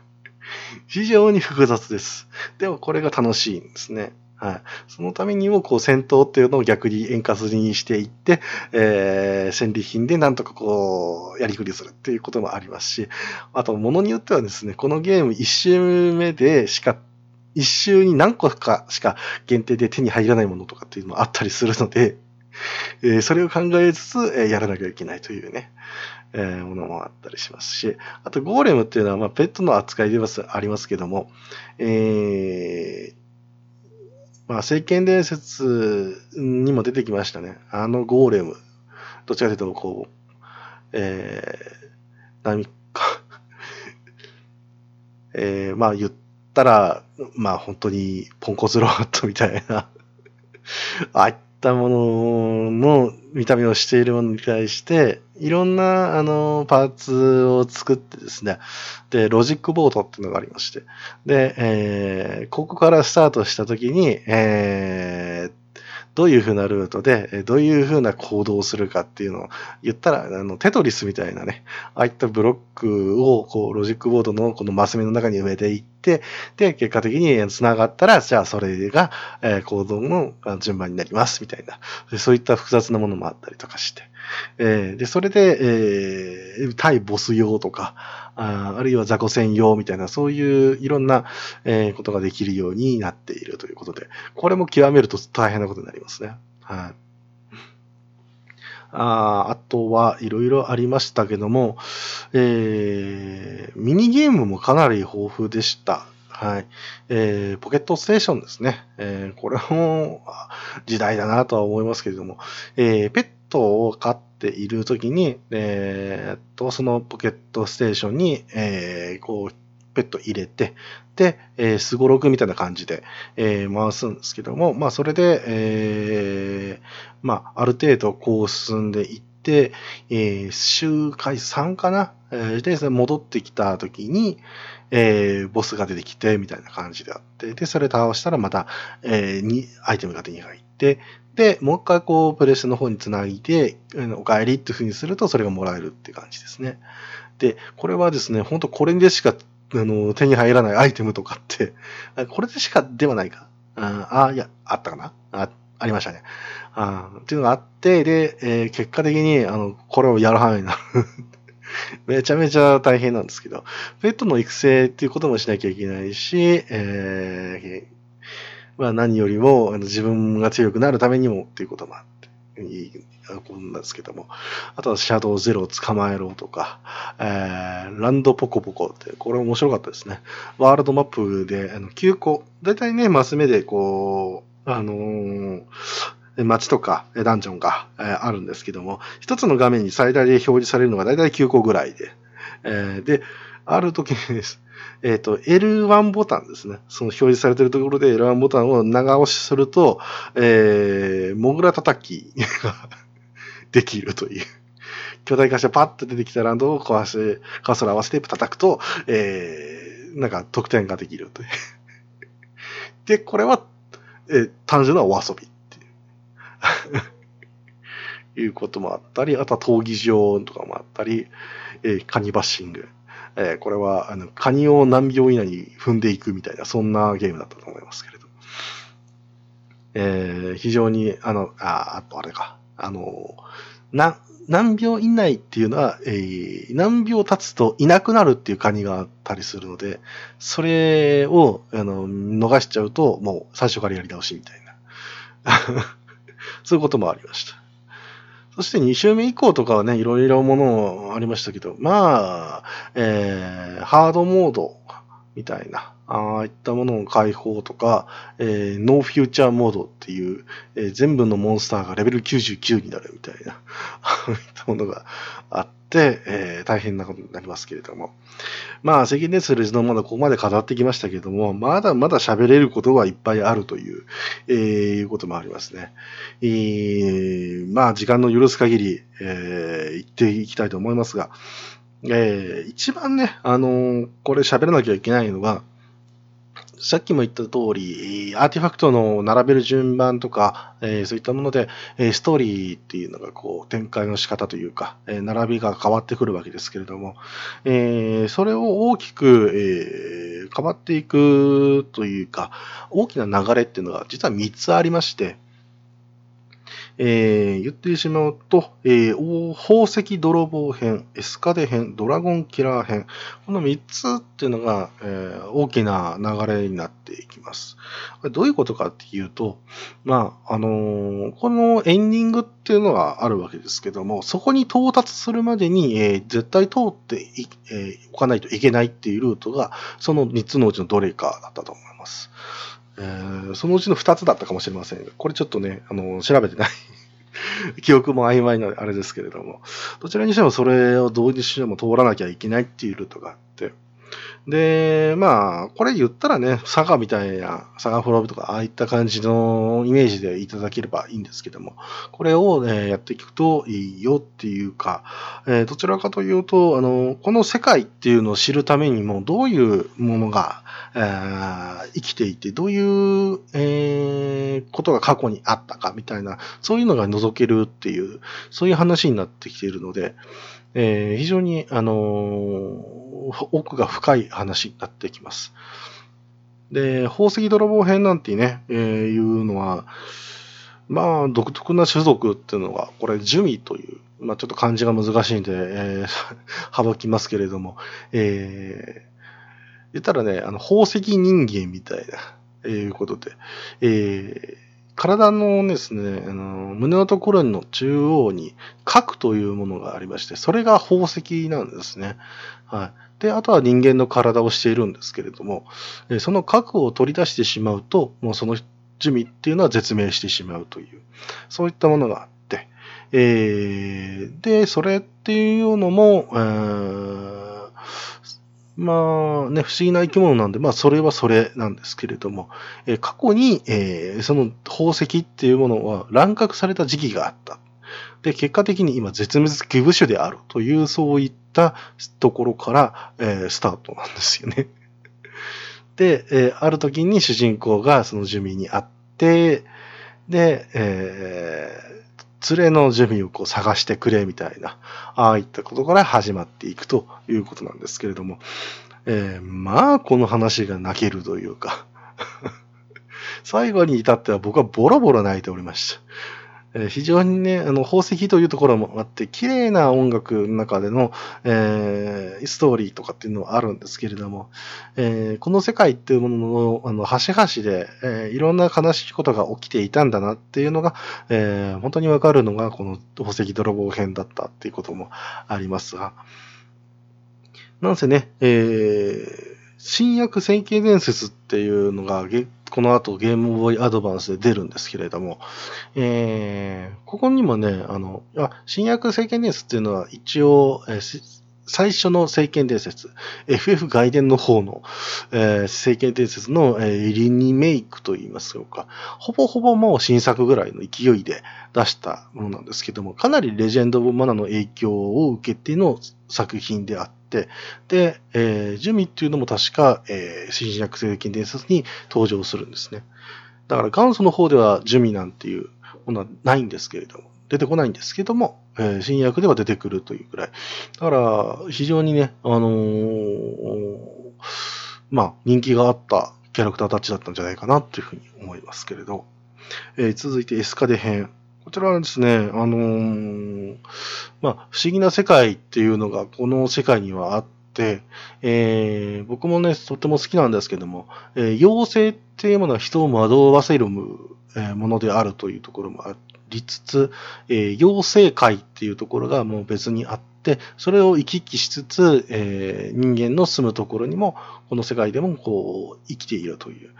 非常に複雑です。でもこれが楽しいんですね。はい。そのためにも、こう、戦闘っていうのを逆に円滑にしていって、えー、戦利品でなんとかこう、やりくりするっていうこともありますし、あと、ものによってはですね、このゲーム一周目でしか、一周に何個かしか限定で手に入らないものとかっていうのもあったりするので、えーそれを考えつつ、えーやらなきゃいけないというね、えーものもあったりしますし、あと、ゴーレムっていうのは、まあ、ペットの扱いではありますけども、えーまあ、聖剣伝説にも出てきましたね。あのゴーレム。どちらかというと、こう、えー、何か、えー、まあ言ったら、まあ本当にポンコツロボットみたいな、ああいったものの見た目をしているものに対して、いろんな、あの、パーツを作ってですね、で、ロジックボードっていうのがありまして、で、えーここからスタートしたときに、えーどういう風なルートで、どういう風な行動をするかっていうのを言ったら、あの、テトリスみたいなね、ああいったブロックを、こう、ロジックボードのこのマス目の中に埋めていって、で、結果的に繋がったら、じゃあそれが、え行動の順番になります、みたいな。そういった複雑なものもあったりとかして。えで、それで、え対ボス用とか、ああるいは雑魚戦用みたいな、そういういろんな、えことができるようになっているということで、これも極めると大変なことになりますね。はい。ああとはいろいろありましたけども、えーミニゲームもかなり豊富でした。はい。えーポケットステーションですね。えーこれも時代だなとは思いますけれども、えーペットを飼ってているときに、えーっと、そのポケットステーションに、えーこう、ペット入れて、で、えー、スゴロクみたいな感じで、えー回すんですけども、まあ、それで、えーまあ、ある程度こう進んでいって、えー周回3かな、えーで、戻ってきた時に、えーボスが出てきて、みたいな感じであって、で、それ倒したらまた、えーに、アイテムが手に入って、で、もう一回こう、プレスの方につないで、お帰りっていう風にすると、それがもらえるって感じですね。で、これはですね、本当これでしか、あの、手に入らないアイテムとかって、これでしかではないか。ああ、いや、あったかなあ、ありましたね。あっていうのがあって、で、えー結果的に、あの、これをやる範囲にな。めちゃめちゃ大変なんですけど、ペットの育成っていうこともしなきゃいけないし、えーまあ何よりもあの自分が強くなるためにもっていうこともあって、いいことなんですけども、あとはシャドウゼロを捕まえろとか、えーランドポコポコって、これ面白かったですね。ワールドマップで、あの、9個、だいたいね、マス目でこう、あのー街とかダンジョンが、えーあるんですけども、一つの画面に最大で表示されるのがだいたい9個ぐらいで、えーで、ある時にです。えっ、と、L1 ボタンですね。その表示されているところで L1 ボタンを長押しすると、えー、モグラ叩きが できるという。巨大化してパッと出てきたランドを壊して、カーソル合わせて叩くと、えー、なんか得点ができるという。で、これは、えー単純なお遊びっていう。いうこともあったり、あとは闘技場とかもあったり、えーカニバッシング。えーこれは、あの、カニを何秒以内に踏んでいくみたいな、そんなゲームだったと思いますけれど。えー非常に、あの、あ、あとあれか、あの、な、何秒以内っていうのは、えー何秒経つといなくなるっていうカニがあったりするので、それを、あの、逃しちゃうと、もう最初からやり直しみたいな。そういうこともありました。そして2週目以降とかはね、いろいろものありましたけど、まあ、えー、ハードモードみたいな、ああいったものの解放とか、えー、ノーフューチャーモードっていう、えー全部のモンスターがレベル99になるみたいな、ああいったものがあって、えー大変なことになりますけれども。まあ、世間ですレジのまだここまで語ってきましたけれども、まだまだ喋れることはいっぱいあるという、えーいうこともありますね。えーまあ、時間の許す限り、えー言っていきたいと思いますが、えー一番ね、あのーこれ喋らなきゃいけないのが、さっきも言った通り、アーティファクトの並べる順番とか、えーそういったもので、えストーリーっていうのがこう展開の仕方というか、え並びが変わってくるわけですけれども、えーそれを大きく、えー変わっていくというか、大きな流れっていうのが実は3つありまして、えー言ってしまうと、えー宝石泥棒編、エスカデ編、ドラゴンキラー編、この3つっていうのが、えー大きな流れになっていきます。どういうことかっていうと、まあ、あのーこのエンディングっていうのがあるわけですけども、そこに到達するまでに、えー絶対通ってい、えーおかないといけないっていうルートが、その3つのうちのどれかだったと思います。えーそのうちの2つだったかもしれません。が、これちょっとね、あの調べてない。記憶も曖昧なあれですけれども、どちらにしてもそれをどうにしても通らなきゃいけないっていうルートがあって、で、まあ、これ言ったらね、佐賀みたいな、佐賀フローブとか、ああいった感じのイメージでいただければいいんですけども、これを、ね、やっていくといいよっていうか、えーどちらかというと、あの、この世界っていうのを知るためにも、どういうものが、えー生きていて、どういう、えーことが過去にあったかみたいな、そういうのが覗けるっていう、そういう話になってきているので、えー非常に、あのー奥が深い話になってきます。で、宝石泥棒編なんてね、えーいうのは、まあ、独特な種族っていうのが、これ、ジュミという、まあ、ちょっと漢字が難しいんで、えー 省きますけれども、えー言ったらね、あの、宝石人間みたいな、えーいうことで、えー体のですね、あの、胸のところの中央に核というものがありまして、それが宝石なんですね。はい。で、あとは人間の体をしているんですけれども、その核を取り出してしまうと、もうその珠味っていうのは絶命してしまうという、そういったものがあって、えーで、それっていうのも、えーまあね、不思議な生き物なんで、まあそれはそれなんですけれども、えー過去に、えーその宝石っていうものは乱獲された時期があった。で、結果的に今絶滅危惧種であるという、そういったところから、えースタートなんですよね。で、えーある時に主人公がその住民に会って、で、えー連れの準備をこう探してくれみたいな、ああいったことから始まっていくということなんですけれども、えーまあ、この話が泣けるというか、最後に至っては僕はボロボロ泣いておりました。えー非常にね、あの、宝石というところもあって、綺麗な音楽の中での、えーストーリーとかっていうのはあるんですけれども、えーこの世界っていうものの、あの、端々で、えーいろんな悲しいことが起きていたんだなっていうのが、えー本当にわかるのが、この宝石泥棒編だったっていうこともありますが、なんせね、えー新約聖経伝説っていうのが、この後ゲームボーイアドバンスで出るんですけれども、えーここにもね、あの、あ新約聖経伝説っていうのは一応、えー最初の聖剣伝説、FF 外伝の方の、えー、聖剣伝説の、えー、リニメイクといいますか、ほぼほぼもう新作ぐらいの勢いで出したものなんですけども、かなりレジェンド・オブ・マナの影響を受けての作品であって、で、えー、ジュミっていうのも確か、えー、新薬聖剣伝説に登場するんですね。だから元祖の方ではジュミなんていうものはないんですけれども、出てこないんですけども、えー、新薬では出てくるというくらい。だから、非常にね、あのー、まあ、人気があったキャラクターたちだったんじゃないかなというふうに思いますけれど。えー、続いてエスカデ編。こちらはですね、あのー、まあ、不思議な世界っていうのがこの世界にはあって、えー、僕もね、とても好きなんですけども、えー、妖精っていうものは人を惑わせるものであるというところもありつつ、えー、妖精界っていうところがもう別にあって、それを行き来しつつ、えー、人間の住むところにも、この世界でもこう、生きているという。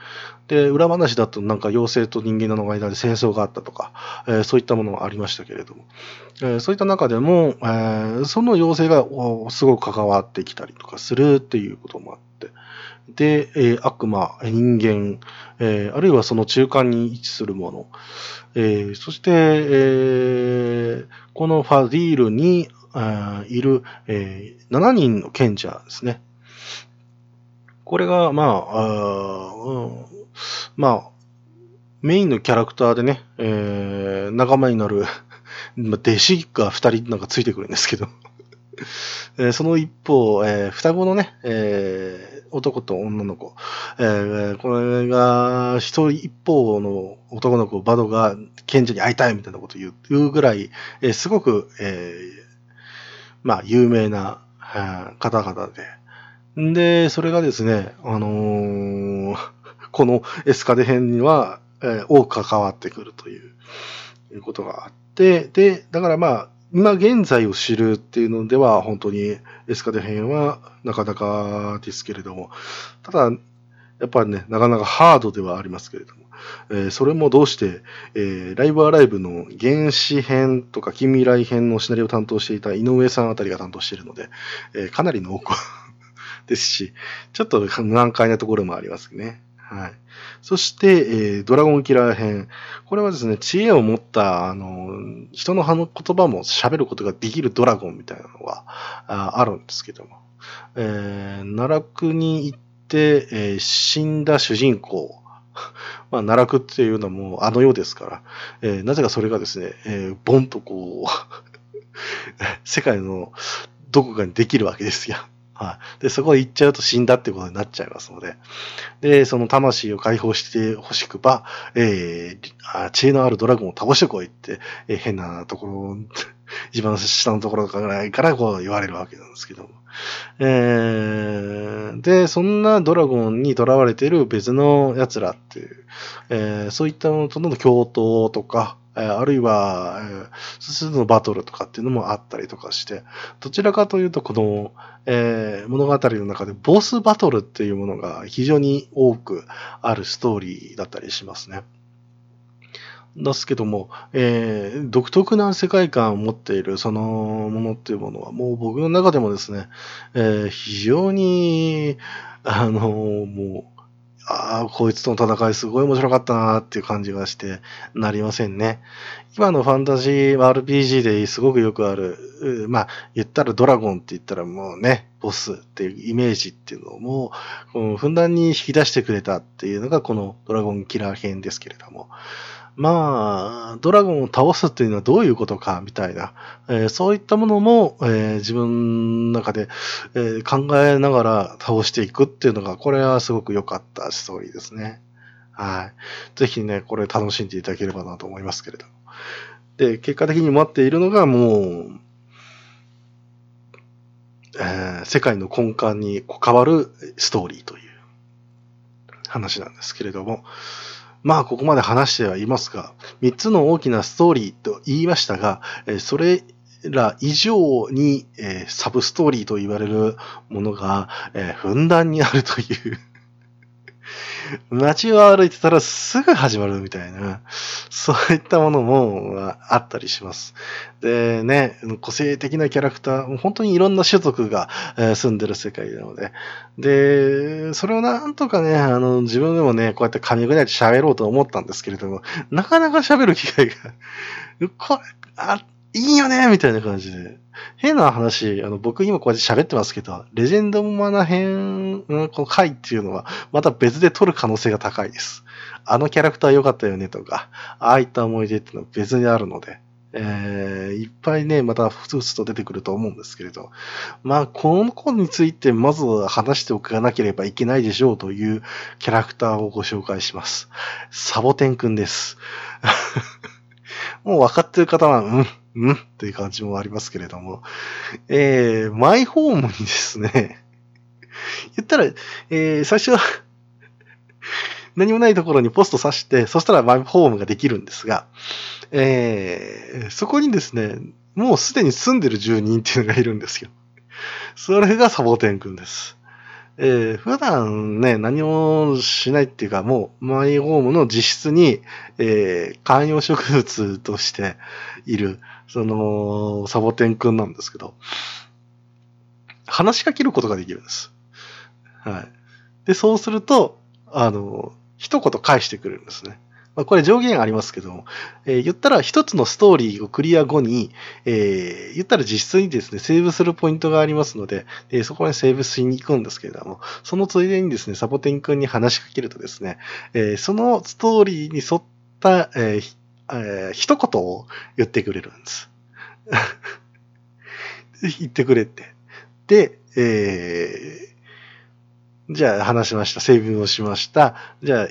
で、裏話だとなんか妖精と人間の間で戦争があったとか、えー、そういったものがありましたけれども、えー、そういった中でも、えー、その妖精がすごく関わってきたりとかするっていうこともあって、で、えー、悪魔、人間、えー、あるいはその中間に位置するもの、えー、そして、えー、このファディールにいる、えー、7人の賢者ですね。これが、まあ、あうん、まあ、メインのキャラクターでね、えー、仲間になる 弟子が2人なんかついてくるんですけど えその一方、えー、双子のね、えー、男と女の子、えー、これが一人一方の男の子、バドが賢者に会いたいみたいなことを言うぐらい、えー、すごく、えー、まあ、有名な、方々で。で、それがですね、あのー、このエスカデ編には、えー、多く関わってくるという、いうことがあって、で、だからまあ、今現在を知るっていうのでは、本当にエスカデ編はなかなかですけれども、ただ、やっぱりね、なかなかハードではありますけれども、え、それもどうして、え、ライブアライブの原始編とか近未来編のシナリオを担当していた井上さんあたりが担当しているので、え、かなり濃厚ですし、ちょっと難解なところもありますね。はい。そして、えー、ドラゴンキラー編。これはですね、知恵を持った、あの、人の言葉も喋ることができるドラゴンみたいなのがああるんですけども。えー、奈落に行って、えー、死んだ主人公。まあ、奈落っていうのはもうあの世ですから、えー、なぜかそれがですね、えー、ボンとこう 世界のどこかにできるわけですよ。はい。で、そこへ行っちゃうと死んだってことになっちゃいますので。で、その魂を解放してほしくば、えー、知恵のあるドラゴンを倒してこいって、えー、変なところ、一番下のところからからこう言われるわけなんですけども。えー、で、そんなドラゴンに囚われている別の奴らっていう、えー、そういったものとの共闘とか、えあるいは、すすのバトルとかっていうのもあったりとかして、どちらかというと、この、えー、物語の中でボスバトルっていうものが非常に多くあるストーリーだったりしますね。ですけども、えー、独特な世界観を持っているそのものっていうものは、もう僕の中でもですね、えー、非常に、あのもう、ああ、こいつとの戦いすごい面白かったなっていう感じがしてなりませんね。今のファンタジー RPG ですごくよくある、まあ、言ったらドラゴンって言ったらもうね、ボスっていうイメージっていうのをもう、ふんだんに引き出してくれたっていうのがこのドラゴンキラー編ですけれども。まあ、ドラゴンを倒すっていうのはどういうことか、みたいな、えー、そういったものも、えー、自分の中で、えー、考えながら倒していくっていうのが、これはすごく良かったストーリーですね。はい。ぜひね、これ楽しんでいただければなと思いますけれども。で、結果的に待っているのがもう、え、世界の根幹に関わるストーリーという話なんですけれども、まあ、ここまで話してはいますが、3つの大きなストーリーと言いましたが、それら以上に、サブストーリーと言われるものが、ふんだんにあるという街を歩いてたらすぐ始まるみたいな、そういったものもあったりします。でね、個性的なキャラクター、本当にいろんな種族が、住んでる世界なので、で、それをなんとかね、あの、自分でもね、こうやって噛み砕いて喋ろうと思ったんですけれども、なかなか喋る機会が、これ、あ、いいよねみたいな感じで。変な話、あの、僕今こうやって喋ってますけど、レジェンドマナ編、うんこの回っていうのは、また別で撮る可能性が高いです。あのキャラクター良かったよねとか、ああいった思い出っていうのは別にあるので、えー、いっぱいね、またふつふつと出てくると思うんですけれど、まあ、この子についてまず話しておかなければいけないでしょうというキャラクターをご紹介します。サボテンくんです。もう分かってる方は、うん、ん？っていう感じもありますけれども、えー、マイホームにですね、言ったら、えー、最初は、何もないところにポスト刺して、そしたらマイホームができるんですが、えー、そこにですね、もうすでに住んでる住人っていうのがいるんですよ。それがサボテンくんです。えー、普段ね、何もしないっていうか、もうマイホームの自室に、えー、観葉植物としている、その、サボテンくんなんですけど、話しかけることができるんです。はい。で、そうすると、あの、一言返してくれるんですね。まあ、これ上限ありますけども、えー言ったら一つのストーリーをクリア後に、えー言ったら実質にですね、セーブするポイントがありますので、えーそこにセーブしに行くんですけれども、そのついでにですね、サボテン君に話しかけるとですね、えそのストーリーに沿った、ええー一言を言ってくれるんです。言ってくれって。で、えーじゃあ話しました。セーブをしました。じゃあ、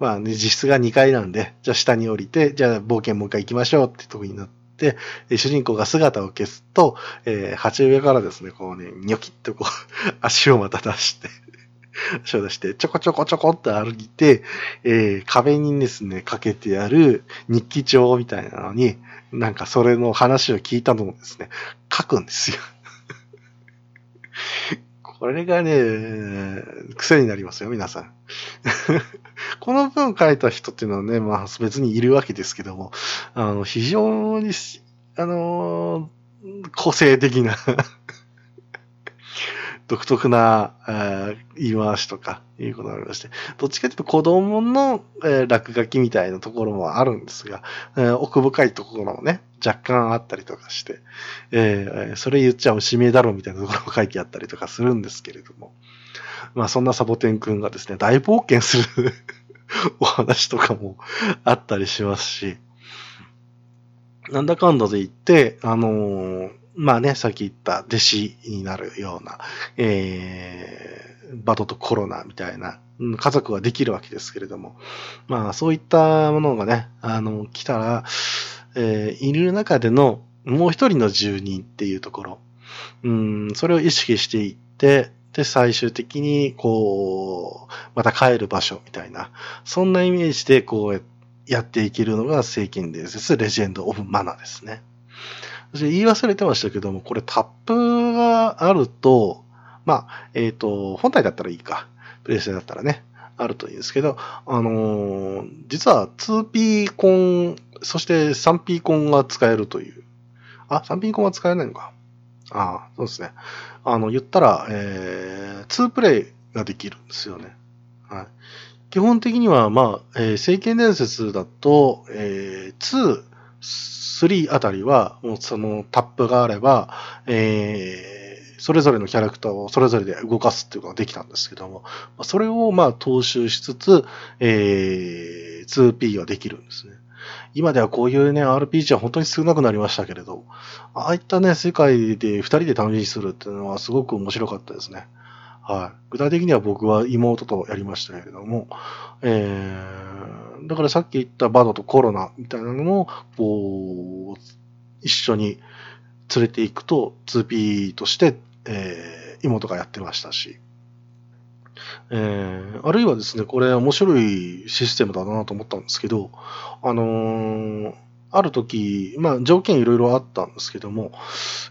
まあね、実質が2階なんで、じゃあ下に降りて、じゃあ冒険もう一回行きましょうってとこになって、主人公が姿を消すと、えー鉢上からですね、こうね、ニョキッとこう、足をまた出して、足を出して、ちょこちょこちょこって歩いて、えー壁にですね、かけてある日記帳みたいなのに、なんかそれの話を聞いたのをですね、書くんですよ。これがね、癖になりますよ、皆さん。この文を書いた人っていうのはね、まあ別にいるわけですけども、あの、非常に、あのー個性的な独特な、えー言い回しとかいうことがありまして、どっちかというと子供の、えー落書きみたいなところもあるんですが、えー奥深いところもね、若干あったりとかして、えーそれ言っちゃおしめだろうみたいなところも書いてあったりとかするんですけれども、まあそんなサボテンくんがですね、大冒険する お話とかもあったりしますし、なんだかんだで言って、あのーまあね、さっき言った弟子になるような、えー、バトとコロナみたいな、家族はできるわけですけれども、まあそういったものがね、あの、来たら、えーいる中でのもう一人の住人っていうところ、うん、それを意識していって、で、最終的に、こう、また帰る場所みたいな、そんなイメージで、こう、やっていけるのが聖剣伝説レジェンド・オブ・マナですね。そして言い忘れてましたけども、これタップがあると、まあ、えっ、と、本体だったらいいか。プレイステだったらね、あるといいんですけど、あのー実は 2P コン、そして 3P コンが使えるという。あ、3P コンは使えないのか。ああ、そうですね。あの、言ったら、えー、2プレイができるんですよね。はい。基本的には、まあ、えー、聖剣伝説だと、えー、2、3あたりは、もうそのタップがあれば、えーそれぞれのキャラクターをそれぞれで動かすっていうのができたんですけども、それをまあ踏襲しつつ、えー 2P はできるんですね。今ではこういうね、RPG は本当に少なくなりましたけれど、ああいったね、世界で二人で試しみするっていうのはすごく面白かったですね。はい。具体的には僕は妹とやりましたけれども、えー、だからさっき言ったバドとコロナみたいなのも、こう、一緒に連れていくと 2P として、えー妹がやってましたし、えー、あるいはですね、これ面白いシステムだなと思ったんですけど、あのーある時、まあ条件いろいろあったんですけども、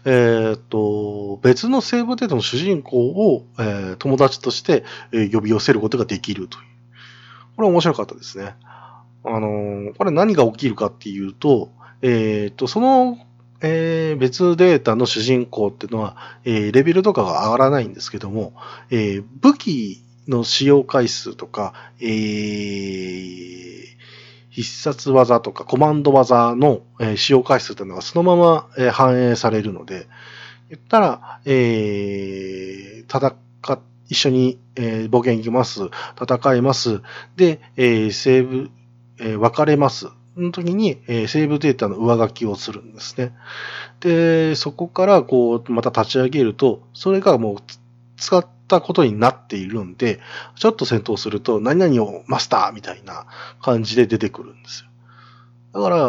えーっと、別のセーブデータの主人公を、えー友達として、え呼び寄せることができるという。これ面白かったですね。あのこれ何が起きるかっていうと、えっ、と、その、えー別データの主人公っていうのは、えーレベルとかが上がらないんですけども、えー武器の使用回数とか、えー必殺技とかコマンド技の、えー使用回数というのがそのまま、えー反映されるので、言ったら、えー戦っ、一緒に、えー冒険行きます、戦います、で、えーセーブ、えー別れます。の時に、えーセーブデータの上書きをするんですね。で、そこから、こう、また立ち上げると、それがもう使ったことになっているんで、ちょっと戦闘すると、何々をマスターみたいな感じで出てくるんですよ。だから、え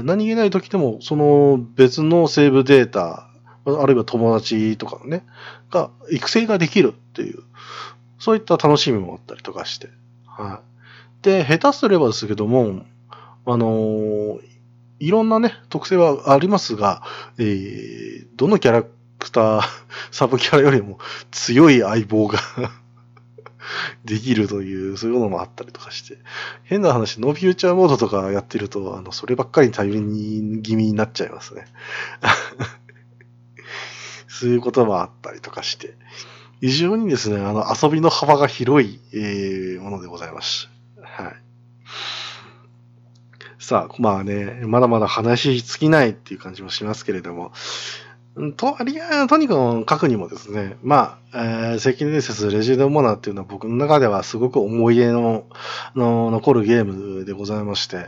ー何気ない時でも、その別のセーブデータ、あるいは友達とかのね、が、育成ができるっていう、そういった楽しみもあったりとかして。はい。で、下手すればですけども、あのーいろんなね、特性はありますが、えーどのキャラクター、サブキャラよりも強い相棒が できるという、そういうのもあったりとかして、変な話、ノーフューチャーモードとかやってると、あの、そればっかり頼りに気味になっちゃいますね。そういうこともあったりとかして、非常にですね、あの、遊びの幅が広い、えーものでございます。はい。さあ、まあね、まだまだ話し尽きないっていう感じもしますけれども、と、ありや、とにかく書くにもですね、まあ、えー、関根伝説レジェンドモナーっていうのは僕の中ではすごく思い出の、の、残るゲームでございまして、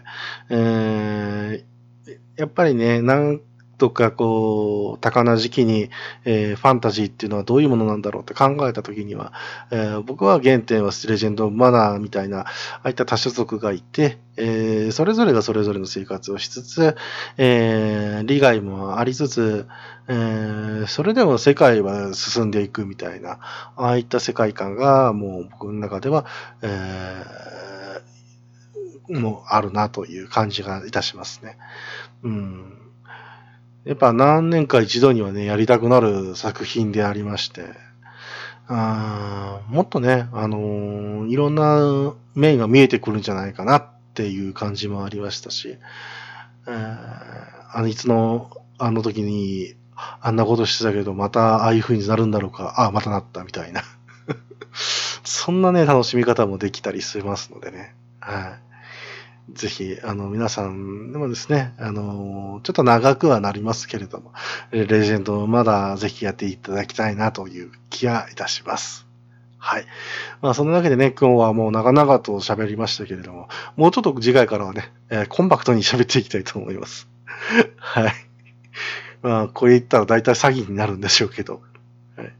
えー、やっぱりね、なんとかこう、高な時期に、えーファンタジーっていうのはどういうものなんだろうって考えたときには、えー僕は原点はレジェンドマナーみたいな、ああいった多種族がいて、えーそれぞれがそれぞれの生活をしつつ、えー利害もありつつ、えーそれでも世界は進んでいくみたいな、ああいった世界観がもう僕の中では、えーもうあるなという感じがいたしますね。うん。やっぱ何年か一度にはね、やりたくなる作品でありまして、あもっとね、あのーいろんな面が見えてくるんじゃないかなっていう感じもありましたし、えーあの、いつの、あの時に、あんなことしてたけど、またああいう風になるんだろうか、ああ、またなったみたいな。そんなね、楽しみ方もできたりしますのでね。はい。ぜひ、あの、皆さんでもですね、あの、ちょっと長くはなりますけれども、レジェンドまだぜひやっていただきたいなという気がいたします。はい。まあ、そのわけでね、今日はもう長々と喋りましたけれども、もうちょっと次回からはね、えーコンパクトに喋っていきたいと思います。はい。まあ、これ言ったら大体詐欺になるんでしょうけど。はい。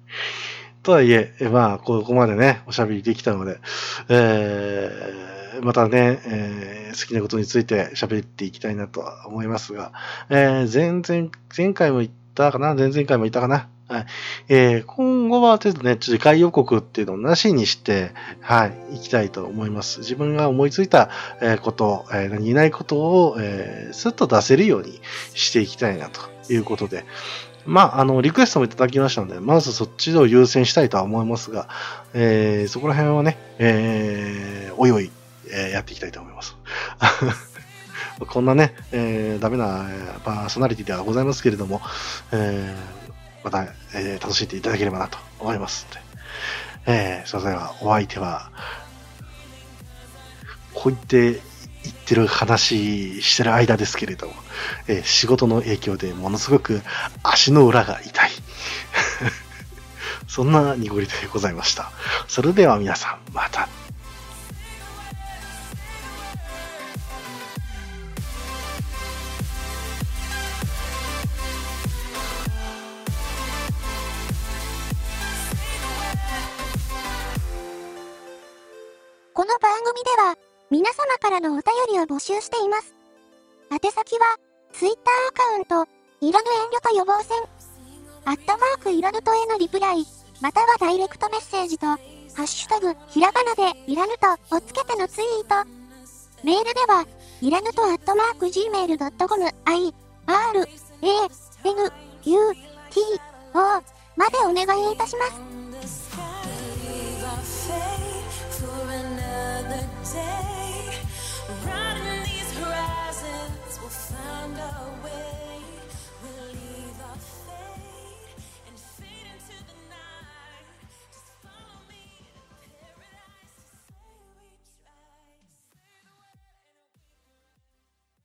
とはいえ、えまあ、ここまでね、おしゃべりできたので、えーまたね、えー好きなことについて喋っていきたいなとは思いますが、えー前々、前回も言ったかな前々回も言ったかなはい。えー今後はちょっとね、次回予告っていうのをなしにして、はい、行きたいと思います。自分が思いついた、えこと、えー何気ないことを、えースッと出せるようにしていきたいなということで、まあ、あの、リクエストもいただきましたので、まずそっちを優先したいとは思いますが、えーそこら辺はね、えーおいおい、えーやっていきたいと思います。こんなね、えーダメなパーソナリティではございますけれども、えーまた、えー楽しんでいただければなと思いますので、えーそれではお相手は、こう言って言ってる話してる間ですけれども、えー仕事の影響でものすごく足の裏が痛い。そんな濁りでございました。それでは皆さん、また。この番組では、皆様からのお便りを募集しています。宛先は、Twitter アカウント、いらぬ遠慮と予防線、アットマークいらぬとへのリプライ、またはダイレクトメッセージと、ハッシュタグ、ひらがなで、いらぬとをつけてのツイート。メールでは、いらぬとアットマーク gmail.com、i, r, a, n, u, t, o までお願いいたします。